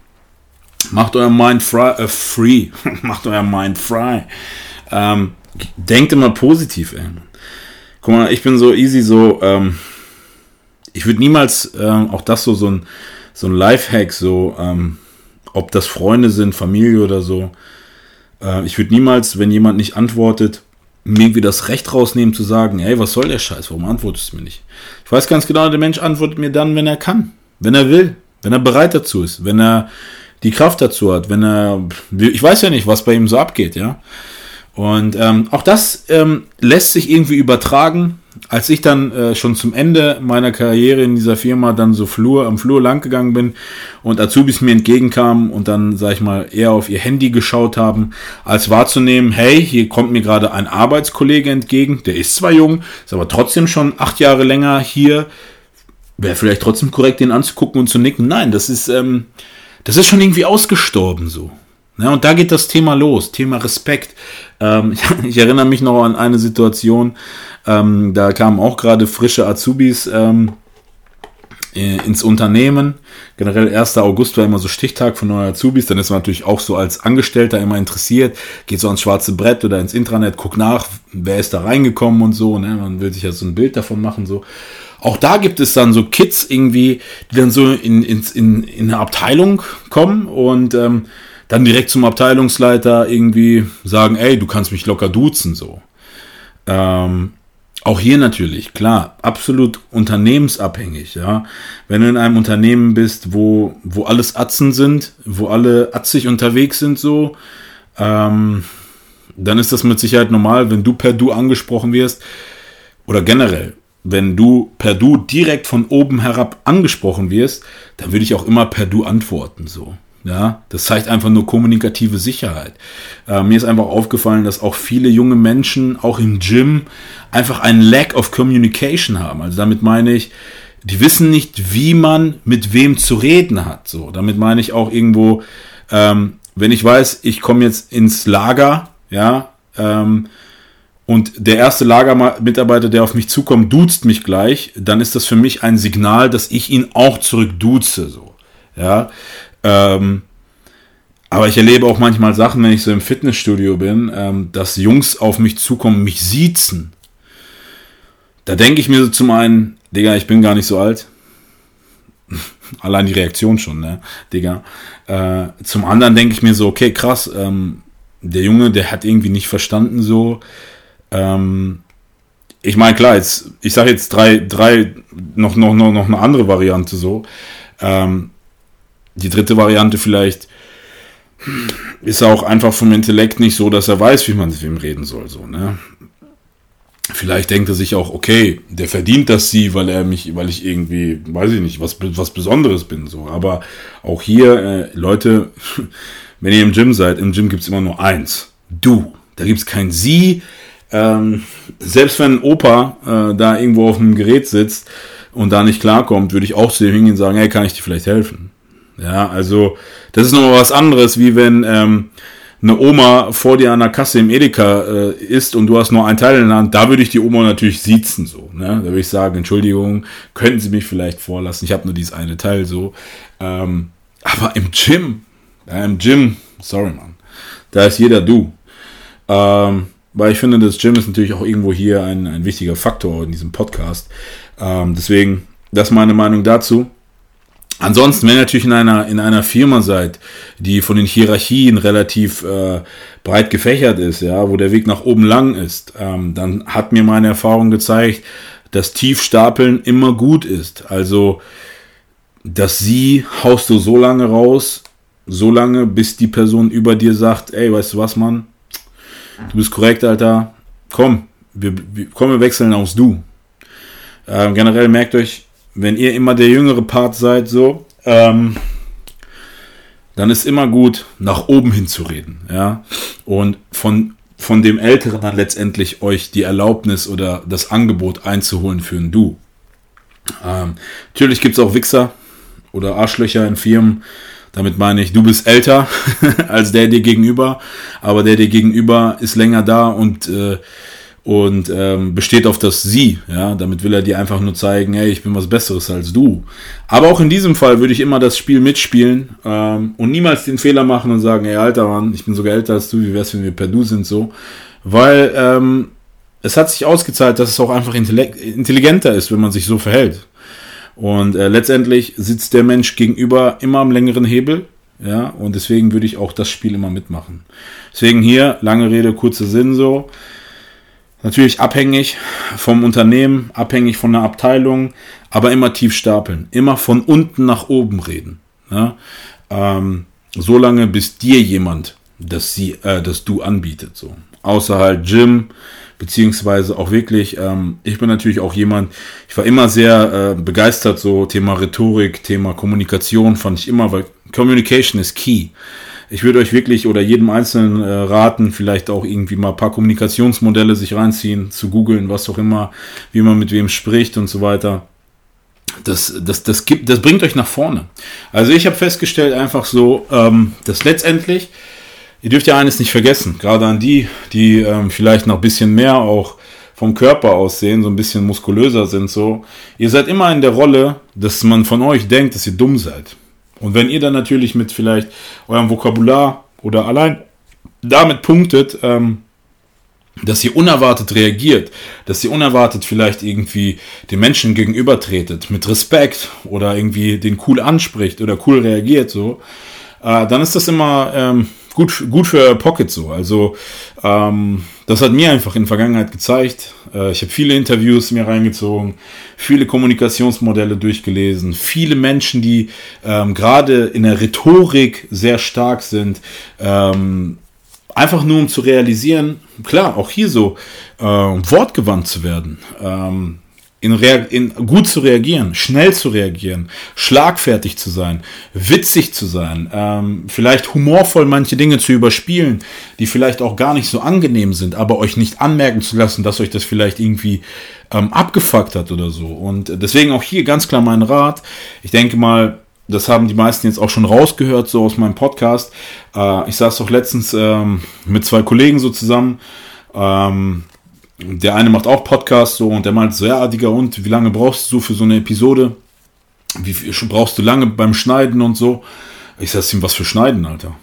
Macht euer Mind free. Äh, free. Macht euer Mind frei. Ähm, denkt immer positiv, ey. Guck mal, ich bin so easy, so, ähm, ich würde niemals, ähm, auch das so, so ein, so ein Lifehack, so, ähm, ob das Freunde sind, Familie oder so, äh, ich würde niemals, wenn jemand nicht antwortet, mir irgendwie das Recht rausnehmen zu sagen, hey, was soll der Scheiß, warum antwortest du mir nicht? Ich weiß ganz genau, der Mensch antwortet mir dann, wenn er kann, wenn er will, wenn er bereit dazu ist, wenn er die Kraft dazu hat, wenn er, ich weiß ja nicht, was bei ihm so abgeht, ja. Und ähm, auch das ähm, lässt sich irgendwie übertragen. Als ich dann äh, schon zum Ende meiner Karriere in dieser Firma dann so Flur am Flur lang gegangen bin und Azubis mir entgegenkamen und dann, sag ich mal, eher auf ihr Handy geschaut haben, als wahrzunehmen, hey, hier kommt mir gerade ein Arbeitskollege entgegen, der ist zwar jung, ist aber trotzdem schon acht Jahre länger hier, wäre vielleicht trotzdem korrekt, den anzugucken und zu nicken. Nein, das ist, ähm, das ist schon irgendwie ausgestorben so. Ja, und da geht das Thema los, Thema Respekt. Ähm, ich, ich, erinnere mich noch an eine Situation, ähm, da kamen auch gerade frische Azubis ähm, ins Unternehmen. Generell 1. August war immer so Stichtag von neuen Azubis. Dann ist man natürlich auch so als Angestellter immer interessiert, geht so ans schwarze Brett oder ins Intranet, guckt nach, wer ist da reingekommen und so. Ne? Man will sich ja so ein Bild davon machen. so. Auch da gibt es dann so Kids irgendwie, die dann so in, in, in, in eine Abteilung kommen und ähm, dann direkt zum Abteilungsleiter irgendwie sagen, ey, du kannst mich locker duzen, so. Ähm, auch hier natürlich, klar, absolut unternehmensabhängig, ja. Wenn du in einem Unternehmen bist, wo, wo alles Atzen sind, wo alle atzig unterwegs sind, so, ähm, dann ist das mit Sicherheit normal, wenn du per Du angesprochen wirst, oder generell, wenn du per Du direkt von oben herab angesprochen wirst, dann würde ich auch immer per Du antworten, so. Ja, das zeigt einfach nur kommunikative Sicherheit. Äh, mir ist einfach aufgefallen, dass auch viele junge Menschen, auch im Gym, einfach einen Lack of Communication haben. Also damit meine ich, die wissen nicht, wie man mit wem zu reden hat. So, damit meine ich auch irgendwo, ähm, wenn ich weiß, ich komme jetzt ins Lager, ja, ähm, und der erste Lagermitarbeiter, der auf mich zukommt, duzt mich gleich, dann ist das für mich ein Signal, dass ich ihn auch zurück duze, so. Ja, ähm, aber ich erlebe auch manchmal Sachen, wenn ich so im Fitnessstudio bin, ähm, dass Jungs auf mich zukommen, mich siezen. Da denke ich mir so zum einen, Digga, ich bin gar nicht so alt. Allein die Reaktion schon, ne, Digga. Äh, zum anderen denke ich mir so, okay, krass, ähm, der Junge, der hat irgendwie nicht verstanden so. Ähm, ich meine, klar, jetzt, ich sage jetzt drei, drei, noch, noch, noch, noch eine andere Variante so. Ähm, die dritte Variante vielleicht ist auch einfach vom Intellekt nicht so, dass er weiß, wie man mit wem reden soll. So, ne? Vielleicht denkt er sich auch, okay, der verdient das sie, weil er mich, weil ich irgendwie, weiß ich nicht, was, was Besonderes bin. So. Aber auch hier, äh, Leute, wenn ihr im Gym seid, im Gym gibt's immer nur eins. Du. Da gibt's kein sie. Ähm, selbst wenn ein Opa äh, da irgendwo auf einem Gerät sitzt und da nicht klarkommt, würde ich auch zu dem hingehen und sagen, hey, kann ich dir vielleicht helfen? Ja, also das ist nochmal was anderes, wie wenn ähm, eine Oma vor dir an der Kasse im Edeka äh, ist und du hast nur ein Teil in der Hand, da würde ich die Oma natürlich siezen so. Ne? Da würde ich sagen, Entschuldigung, könnten Sie mich vielleicht vorlassen? Ich habe nur dieses eine Teil so. Ähm, aber im Gym, ja, im Gym, sorry man, da ist jeder du. Ähm, weil ich finde, das Gym ist natürlich auch irgendwo hier ein, ein wichtiger Faktor in diesem Podcast. Ähm, deswegen, das ist meine Meinung dazu. Ansonsten, wenn ihr natürlich in einer, in einer Firma seid, die von den Hierarchien relativ äh, breit gefächert ist, ja, wo der Weg nach oben lang ist, ähm, dann hat mir meine Erfahrung gezeigt, dass Tiefstapeln immer gut ist. Also, dass sie haust du so lange raus, so lange, bis die Person über dir sagt, ey, weißt du was, Mann? Du bist korrekt, Alter. Komm, wir, wir, komm, wir wechseln aufs Du. Ähm, generell merkt euch, wenn ihr immer der jüngere Part seid, so, ähm, dann ist immer gut, nach oben hin zu reden, ja. Und von, von dem Älteren dann letztendlich euch die Erlaubnis oder das Angebot einzuholen für ein Du. Ähm, natürlich gibt's auch Wichser oder Arschlöcher in Firmen. Damit meine ich, du bist älter als der dir gegenüber, aber der dir gegenüber ist länger da und äh, und ähm, besteht auf das Sie. Ja, damit will er dir einfach nur zeigen, hey, ich bin was Besseres als du. Aber auch in diesem Fall würde ich immer das Spiel mitspielen ähm, und niemals den Fehler machen und sagen, hey, alter Mann, ich bin sogar älter als du, wie wär's, wenn wir per Du sind so, weil ähm, es hat sich ausgezahlt, dass es auch einfach intelligenter ist, wenn man sich so verhält. Und äh, letztendlich sitzt der Mensch gegenüber immer am längeren Hebel. Ja, und deswegen würde ich auch das Spiel immer mitmachen. Deswegen hier, lange Rede, kurzer Sinn so. Natürlich abhängig vom Unternehmen, abhängig von der Abteilung, aber immer tief stapeln. Immer von unten nach oben reden. Ja? Ähm, so lange, bis dir jemand das, sie, äh, das Du anbietet. So. Außer halt Gym, beziehungsweise auch wirklich, ähm, ich bin natürlich auch jemand, ich war immer sehr äh, begeistert, so Thema Rhetorik, Thema Kommunikation, fand ich immer, weil Communication is key ich würde euch wirklich oder jedem Einzelnen äh, raten, vielleicht auch irgendwie mal ein paar Kommunikationsmodelle sich reinziehen, zu googeln, was auch immer, wie man mit wem spricht und so weiter. Das, das, das, gibt, das bringt euch nach vorne. Also ich habe festgestellt einfach so, ähm, dass letztendlich, ihr dürft ja eines nicht vergessen, gerade an die, die ähm, vielleicht noch ein bisschen mehr auch vom Körper aussehen, so ein bisschen muskulöser sind, so. Ihr seid immer in der Rolle, dass man von euch denkt, dass ihr dumm seid. Und wenn ihr dann natürlich mit vielleicht eurem Vokabular oder allein damit punktet, ähm, dass ihr unerwartet reagiert, dass ihr unerwartet vielleicht irgendwie den Menschen gegenübertretet, mit Respekt oder irgendwie den cool anspricht oder cool reagiert, so, äh, dann ist das immer ähm, gut, gut für Pocket so. Also ähm, das hat mir einfach in der Vergangenheit gezeigt. Äh, ich habe viele Interviews mir reingezogen, viele Kommunikationsmodelle durchgelesen, viele Menschen, die ähm, gerade in der Rhetorik sehr stark sind. Ähm, einfach nur um zu realisieren, klar, auch hier so äh, wortgewandt zu werden. Ähm, in, in, gut zu reagieren, schnell zu reagieren, schlagfertig zu sein, witzig zu sein, ähm, vielleicht humorvoll manche Dinge zu überspielen, die vielleicht auch gar nicht so angenehm sind, aber euch nicht anmerken zu lassen, dass euch das vielleicht irgendwie ähm, abgefuckt hat oder so. Und deswegen auch hier ganz klar mein Rat. Ich denke mal, das haben die meisten jetzt auch schon rausgehört, so aus meinem Podcast. Äh, ich saß doch letztens ähm, mit zwei Kollegen so zusammen. Ähm, der eine macht auch Podcast so und der meint so, ja, Digga, und wie lange brauchst du für so eine Episode? Wie viel brauchst du lange beim Schneiden und so? Ich sag ihm, was für Schneiden, Alter?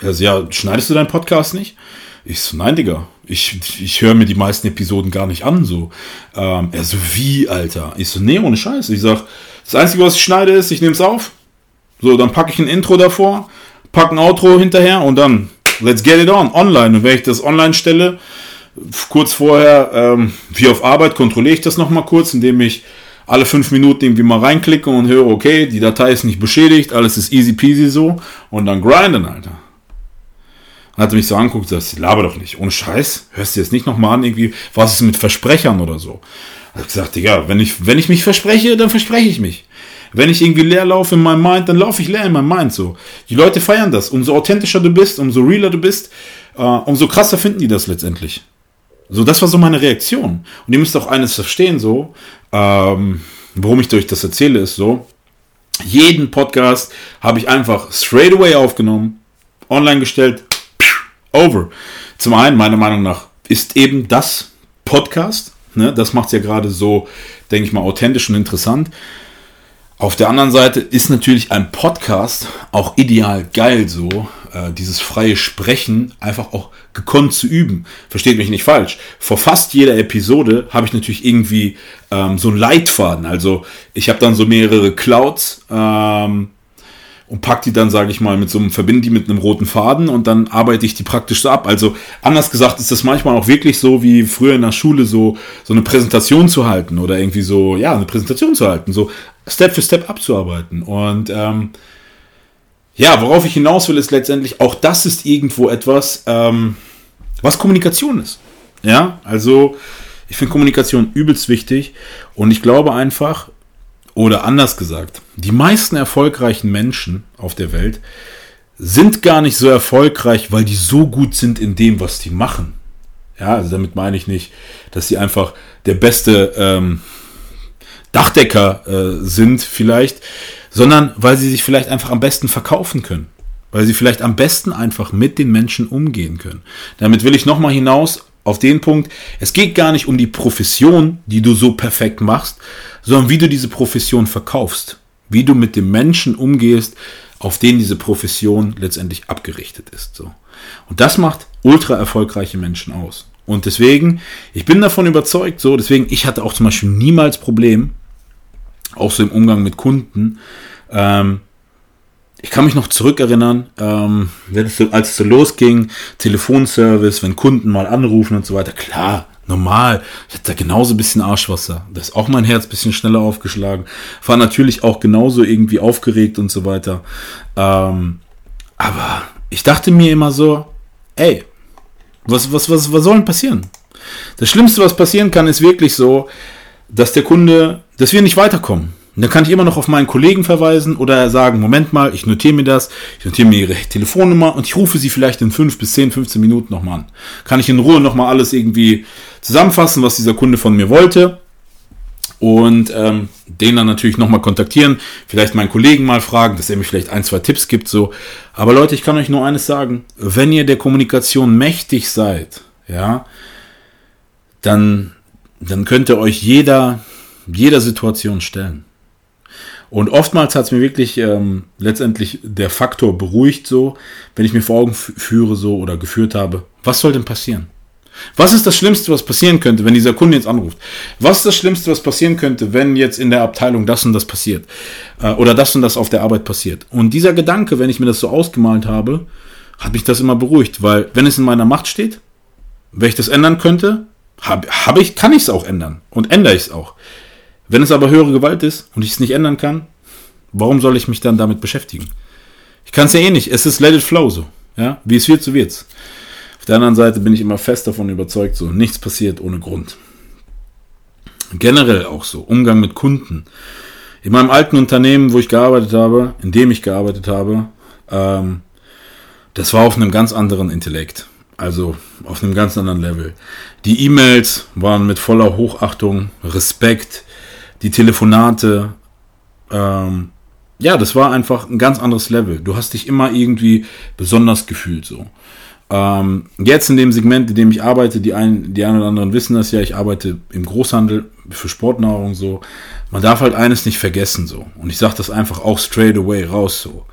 Er so, ja, schneidest du deinen Podcast nicht? Ich so, nein, Digga. Ich, ich höre mir die meisten Episoden gar nicht an, so. Ähm, er so, wie, Alter? Ich so, nee, ohne Scheiß. Ich sag, das Einzige, was ich schneide, ist, ich nehme es auf. So, dann packe ich ein Intro davor, packe ein Outro hinterher und dann, let's get it on, online. Und wenn ich das online stelle, kurz vorher, ähm, wie auf Arbeit, kontrolliere ich das nochmal kurz, indem ich alle fünf Minuten irgendwie mal reinklicke und höre, okay, die Datei ist nicht beschädigt, alles ist easy peasy so und dann grinden, Alter. Hat mich so anguckt, das laber doch nicht. Ohne Scheiß, hörst du jetzt nicht nochmal an, irgendwie, was ist mit Versprechern oder so. Hat gesagt, Digga, wenn ich, wenn ich mich verspreche, dann verspreche ich mich. Wenn ich irgendwie leer laufe in meinem Mind, dann laufe ich leer in meinem Mind so. Die Leute feiern das. Umso authentischer du bist, umso realer du bist, äh, umso krasser finden die das letztendlich. So, das war so meine Reaktion. Und ihr müsst auch eines verstehen, so, ähm, warum ich euch das erzähle, ist so, jeden Podcast habe ich einfach straight away aufgenommen, online gestellt, over. Zum einen, meiner Meinung nach, ist eben das Podcast. Ne? Das macht es ja gerade so, denke ich mal, authentisch und interessant. Auf der anderen Seite ist natürlich ein Podcast auch ideal geil so, äh, dieses freie Sprechen einfach auch gekonnt zu üben. Versteht mich nicht falsch. Vor fast jeder Episode habe ich natürlich irgendwie ähm, so einen Leitfaden. Also ich habe dann so mehrere Clouds ähm, und pack die dann, sage ich mal, mit so einem, verbinde die mit einem roten Faden und dann arbeite ich die praktisch so ab. Also anders gesagt ist das manchmal auch wirklich so wie früher in der Schule so, so eine Präsentation zu halten oder irgendwie so, ja, eine Präsentation zu halten. So Step für Step abzuarbeiten. Und ähm, ja, worauf ich hinaus will, ist letztendlich, auch das ist irgendwo etwas, ähm, was Kommunikation ist. Ja, also ich finde Kommunikation übelst wichtig und ich glaube einfach, oder anders gesagt, die meisten erfolgreichen Menschen auf der Welt sind gar nicht so erfolgreich, weil die so gut sind in dem, was die machen. Ja, also damit meine ich nicht, dass sie einfach der beste ähm, Dachdecker äh, sind vielleicht, sondern weil sie sich vielleicht einfach am besten verkaufen können. Weil sie vielleicht am besten einfach mit den Menschen umgehen können. Damit will ich nochmal hinaus auf den Punkt, es geht gar nicht um die Profession, die du so perfekt machst, sondern wie du diese Profession verkaufst. Wie du mit dem Menschen umgehst, auf den diese Profession letztendlich abgerichtet ist. So. Und das macht ultra erfolgreiche Menschen aus. Und deswegen, ich bin davon überzeugt, so, deswegen, ich hatte auch zum Beispiel niemals Problem, auch so im Umgang mit Kunden. Ähm, ich kann mich noch zurückerinnern, ähm, als es so losging, Telefonservice, wenn Kunden mal anrufen und so weiter. Klar, normal. Ich hatte da genauso ein bisschen Arschwasser. Da ist auch mein Herz ein bisschen schneller aufgeschlagen. War natürlich auch genauso irgendwie aufgeregt und so weiter. Ähm, aber ich dachte mir immer so, ey, was, was, was, was soll denn passieren? Das Schlimmste, was passieren kann, ist wirklich so, dass der Kunde, dass wir nicht weiterkommen. Und dann kann ich immer noch auf meinen Kollegen verweisen oder sagen, Moment mal, ich notiere mir das, ich notiere mir ihre Telefonnummer und ich rufe sie vielleicht in 5 bis 10, 15 Minuten nochmal an. Kann ich in Ruhe nochmal alles irgendwie zusammenfassen, was dieser Kunde von mir wollte und ähm, den dann natürlich nochmal kontaktieren, vielleicht meinen Kollegen mal fragen, dass er mir vielleicht ein, zwei Tipps gibt, so. Aber Leute, ich kann euch nur eines sagen, wenn ihr der Kommunikation mächtig seid, ja, dann dann könnte euch jeder, jeder Situation stellen. Und oftmals hat es mir wirklich ähm, letztendlich der Faktor beruhigt, so, wenn ich mir vor Augen führe, so oder geführt habe, was soll denn passieren? Was ist das Schlimmste, was passieren könnte, wenn dieser Kunde jetzt anruft? Was ist das Schlimmste, was passieren könnte, wenn jetzt in der Abteilung das und das passiert? Äh, oder das und das auf der Arbeit passiert? Und dieser Gedanke, wenn ich mir das so ausgemalt habe, hat mich das immer beruhigt, weil wenn es in meiner Macht steht, wenn ich das ändern könnte, hab, hab ich, kann ich es auch ändern und ändere ich es auch. Wenn es aber höhere Gewalt ist und ich es nicht ändern kann, warum soll ich mich dann damit beschäftigen? Ich kann es ja eh nicht. Es ist let it flow so. Ja, wie es wird, so wird's. Auf der anderen Seite bin ich immer fest davon überzeugt, so nichts passiert ohne Grund. Generell auch so Umgang mit Kunden. In meinem alten Unternehmen, wo ich gearbeitet habe, in dem ich gearbeitet habe, ähm, das war auf einem ganz anderen Intellekt. Also auf einem ganz anderen Level. Die E-Mails waren mit voller Hochachtung, Respekt, die Telefonate, ähm, ja, das war einfach ein ganz anderes Level. Du hast dich immer irgendwie besonders gefühlt so. Ähm, jetzt in dem Segment, in dem ich arbeite, die einen, die einen oder anderen wissen das ja, ich arbeite im Großhandel für Sportnahrung so. Man darf halt eines nicht vergessen so. Und ich sage das einfach auch straight away raus so.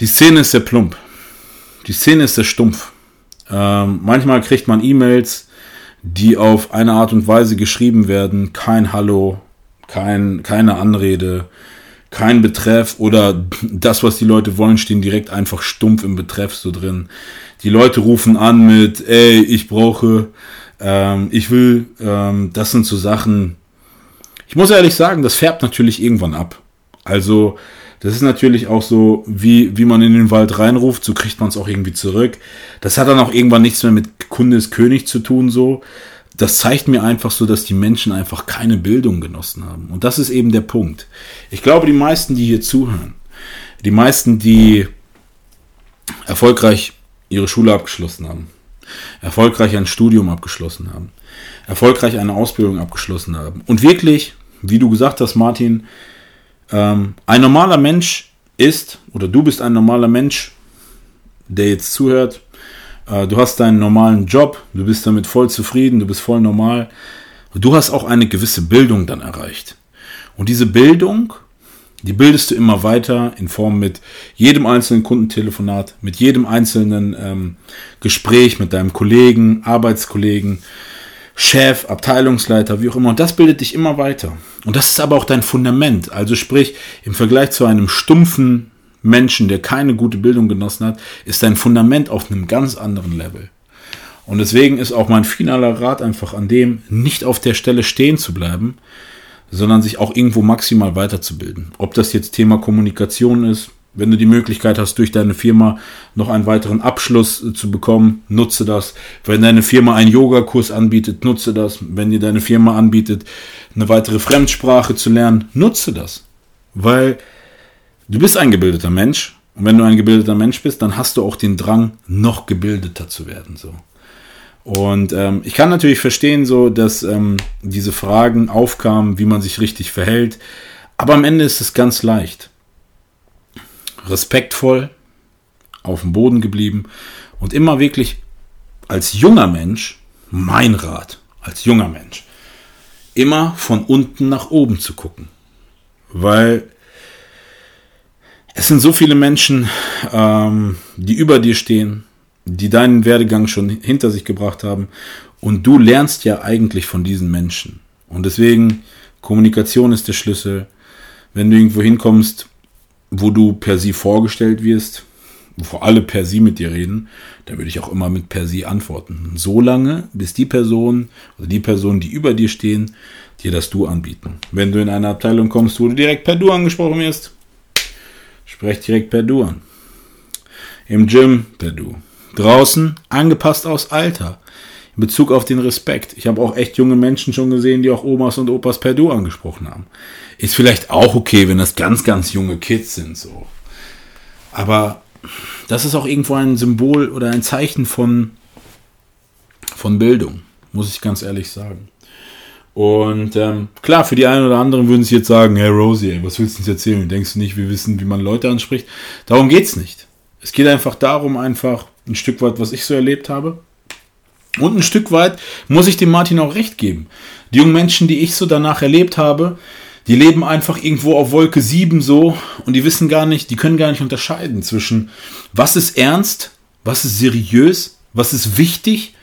Die Szene ist sehr plump. Die Szene ist sehr stumpf. Ähm, manchmal kriegt man E-Mails, die auf eine Art und Weise geschrieben werden. Kein Hallo, kein, keine Anrede, kein Betreff oder das, was die Leute wollen, stehen direkt einfach stumpf im Betreff so drin. Die Leute rufen an mit, ey, ich brauche, ähm, ich will, ähm, das sind so Sachen, Ich muss ehrlich sagen, das färbt natürlich irgendwann ab. Also, das ist natürlich auch so, wie, wie man in den Wald reinruft, so kriegt man es auch irgendwie zurück. Das hat dann auch irgendwann nichts mehr mit Kunde ist König zu tun, so. Das zeigt mir einfach so, dass die Menschen einfach keine Bildung genossen haben. Und das ist eben der Punkt. Ich glaube, die meisten, die hier zuhören, die meisten, die erfolgreich ihre Schule abgeschlossen haben, erfolgreich ein Studium abgeschlossen haben, erfolgreich eine Ausbildung abgeschlossen haben und wirklich, wie du gesagt hast, Martin, ähm, ein normaler Mensch ist, oder du bist ein normaler Mensch, der jetzt zuhört, äh, du hast deinen normalen Job, du bist damit voll zufrieden, du bist voll normal, du hast auch eine gewisse Bildung dann erreicht. Und diese Bildung, die bildest du immer weiter in Form mit jedem einzelnen Kundentelefonat, mit jedem einzelnen ähm, Gespräch mit deinem Kollegen, Arbeitskollegen, Chef, Abteilungsleiter, wie auch immer. Und das bildet dich immer weiter. Und das ist aber auch dein Fundament. Also sprich, im Vergleich zu einem stumpfen Menschen, der keine gute Bildung genossen hat, ist dein Fundament auf einem ganz anderen Level. Und deswegen ist auch mein finaler Rat einfach an dem, nicht auf der Stelle stehen zu bleiben, sondern sich auch irgendwo maximal weiterzubilden. Ob das jetzt Thema Kommunikation ist, wenn du die Möglichkeit hast, durch deine Firma noch einen weiteren Abschluss äh, zu bekommen, nutze das. Wenn deine Firma einen Yogakurs anbietet, nutze das. Wenn dir deine Firma anbietet, eine weitere Fremdsprache zu lernen, nutze das. Weil du bist ein gebildeter Mensch. Und wenn du ein gebildeter Mensch bist, dann hast du auch den Drang, noch gebildeter zu werden. So. Und ähm, ich kann natürlich verstehen, so dass ähm, diese Fragen aufkamen, wie man sich richtig verhält. Aber am Ende ist es ganz leicht respektvoll auf dem Boden geblieben und immer wirklich als junger Mensch, mein Rat, als junger Mensch, immer von unten nach oben zu gucken. Weil es sind so viele Menschen, ähm, die über dir stehen, die deinen Werdegang schon hinter sich gebracht haben. Und du lernst ja eigentlich von diesen Menschen. Und deswegen, Kommunikation ist der Schlüssel. Wenn du irgendwo hinkommst, wo du per sie vorgestellt wirst, wo alle per sie mit dir reden, dann würde ich auch immer mit per sie antworten. So lange, bis die Person oder die Personen, die über dir stehen, dir das Du anbieten. Wenn du in eine Abteilung kommst, wo du direkt per Du angesprochen wirst, sprech direkt per Du an. Im Gym per Du. Draußen angepasst aus Alter. In Bezug auf den Respekt. Ich habe auch echt junge Menschen schon gesehen, die auch Omas und Opas per Du angesprochen haben. Ist vielleicht auch okay, wenn das ganz, ganz junge Kids sind, so. Aber das ist auch irgendwo ein Symbol oder ein Zeichen von, von Bildung, muss ich ganz ehrlich sagen. Und ähm, klar, für die einen oder anderen würden sie jetzt sagen, hey Rosie, was willst du uns erzählen? Denkst du nicht, wir wissen, wie man Leute anspricht? Darum geht's nicht. Es geht einfach darum, einfach ein Stück weit, was ich so erlebt habe. Und ein Stück weit muss ich dem Martin auch recht geben. Die jungen Menschen, die ich so danach erlebt habe, die leben einfach irgendwo auf Wolke 7 so und die wissen gar nicht, die können gar nicht unterscheiden zwischen was ist ernst, was ist seriös, was ist wichtig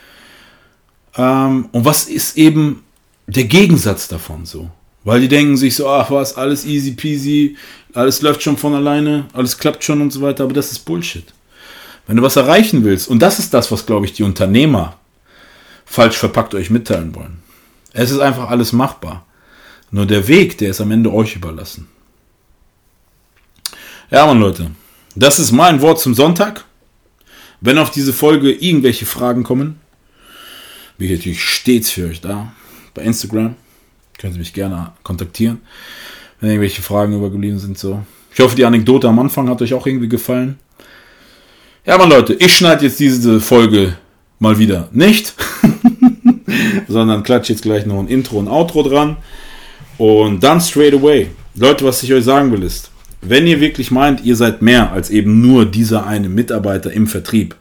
ähm, und was ist eben der Gegensatz davon so. Weil die denken sich so, ach was, alles easy peasy, alles läuft schon von alleine, alles klappt schon und so weiter, aber das ist Bullshit. Wenn du was erreichen willst, und das ist das, was, glaube ich, die Unternehmer falsch verpackt euch mitteilen wollen. Es ist einfach alles machbar. Nur der Weg, der ist am Ende euch überlassen. Ja, Mann, Leute. Das ist mein Wort zum Sonntag. Wenn auf diese Folge irgendwelche Fragen kommen, bin ich natürlich stets für euch da. Bei Instagram können Sie mich gerne kontaktieren, wenn irgendwelche Fragen übergeblieben sind. So. Ich hoffe, die Anekdote am Anfang hat euch auch irgendwie gefallen. Ja, Mann, Leute, ich schneide jetzt diese Folge mal wieder nicht, sondern klatsche jetzt gleich noch ein Intro und Outro dran. Und dann straight away. Leute, was ich euch sagen will ist, wenn ihr wirklich meint, ihr seid mehr als eben nur dieser eine Mitarbeiter im Vertrieb,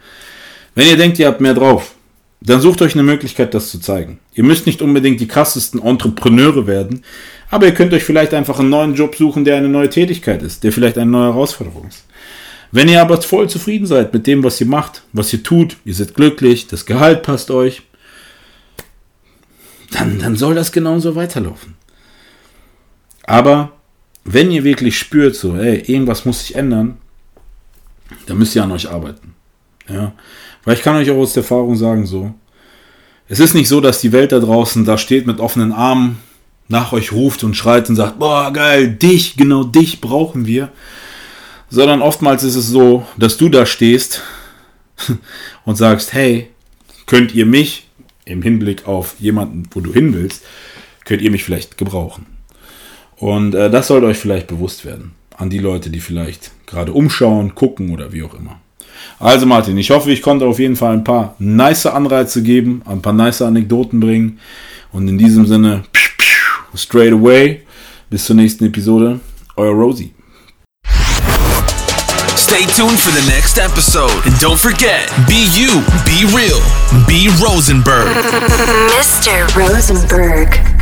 wenn ihr denkt, ihr habt mehr drauf, dann sucht euch eine Möglichkeit, das zu zeigen. Ihr müsst nicht unbedingt die krassesten Entrepreneure werden, aber ihr könnt euch vielleicht einfach einen neuen Job suchen, der eine neue Tätigkeit ist, der vielleicht eine neue Herausforderung ist. Wenn ihr aber voll zufrieden seid mit dem, was ihr macht, was ihr tut, ihr seid glücklich, das Gehalt passt euch, dann, dann soll das genauso weiterlaufen. Aber wenn ihr wirklich spürt, so, hey, irgendwas muss sich ändern, dann müsst ihr an euch arbeiten. Ja, weil ich kann euch auch aus der Erfahrung sagen, so, es ist nicht so, dass die Welt da draußen da steht mit offenen Armen nach euch ruft und schreit und sagt, boah, geil, dich, genau dich brauchen wir. Sondern oftmals ist es so, dass du da stehst und sagst, hey, könnt ihr mich im Hinblick auf jemanden, wo du hin willst, könnt ihr mich vielleicht gebrauchen. Und äh, das sollte euch vielleicht bewusst werden. An die Leute, die vielleicht gerade umschauen, gucken oder wie auch immer. Also Martin, ich hoffe, ich konnte auf jeden Fall ein paar nice Anreize geben, ein paar nice Anekdoten bringen. Und in diesem Sinne, straight away. Bis zur nächsten Episode. Euer Rosie. Stay tuned for the next episode. And don't forget, be you, be real, be Rosenberg. Mr. Rosenberg.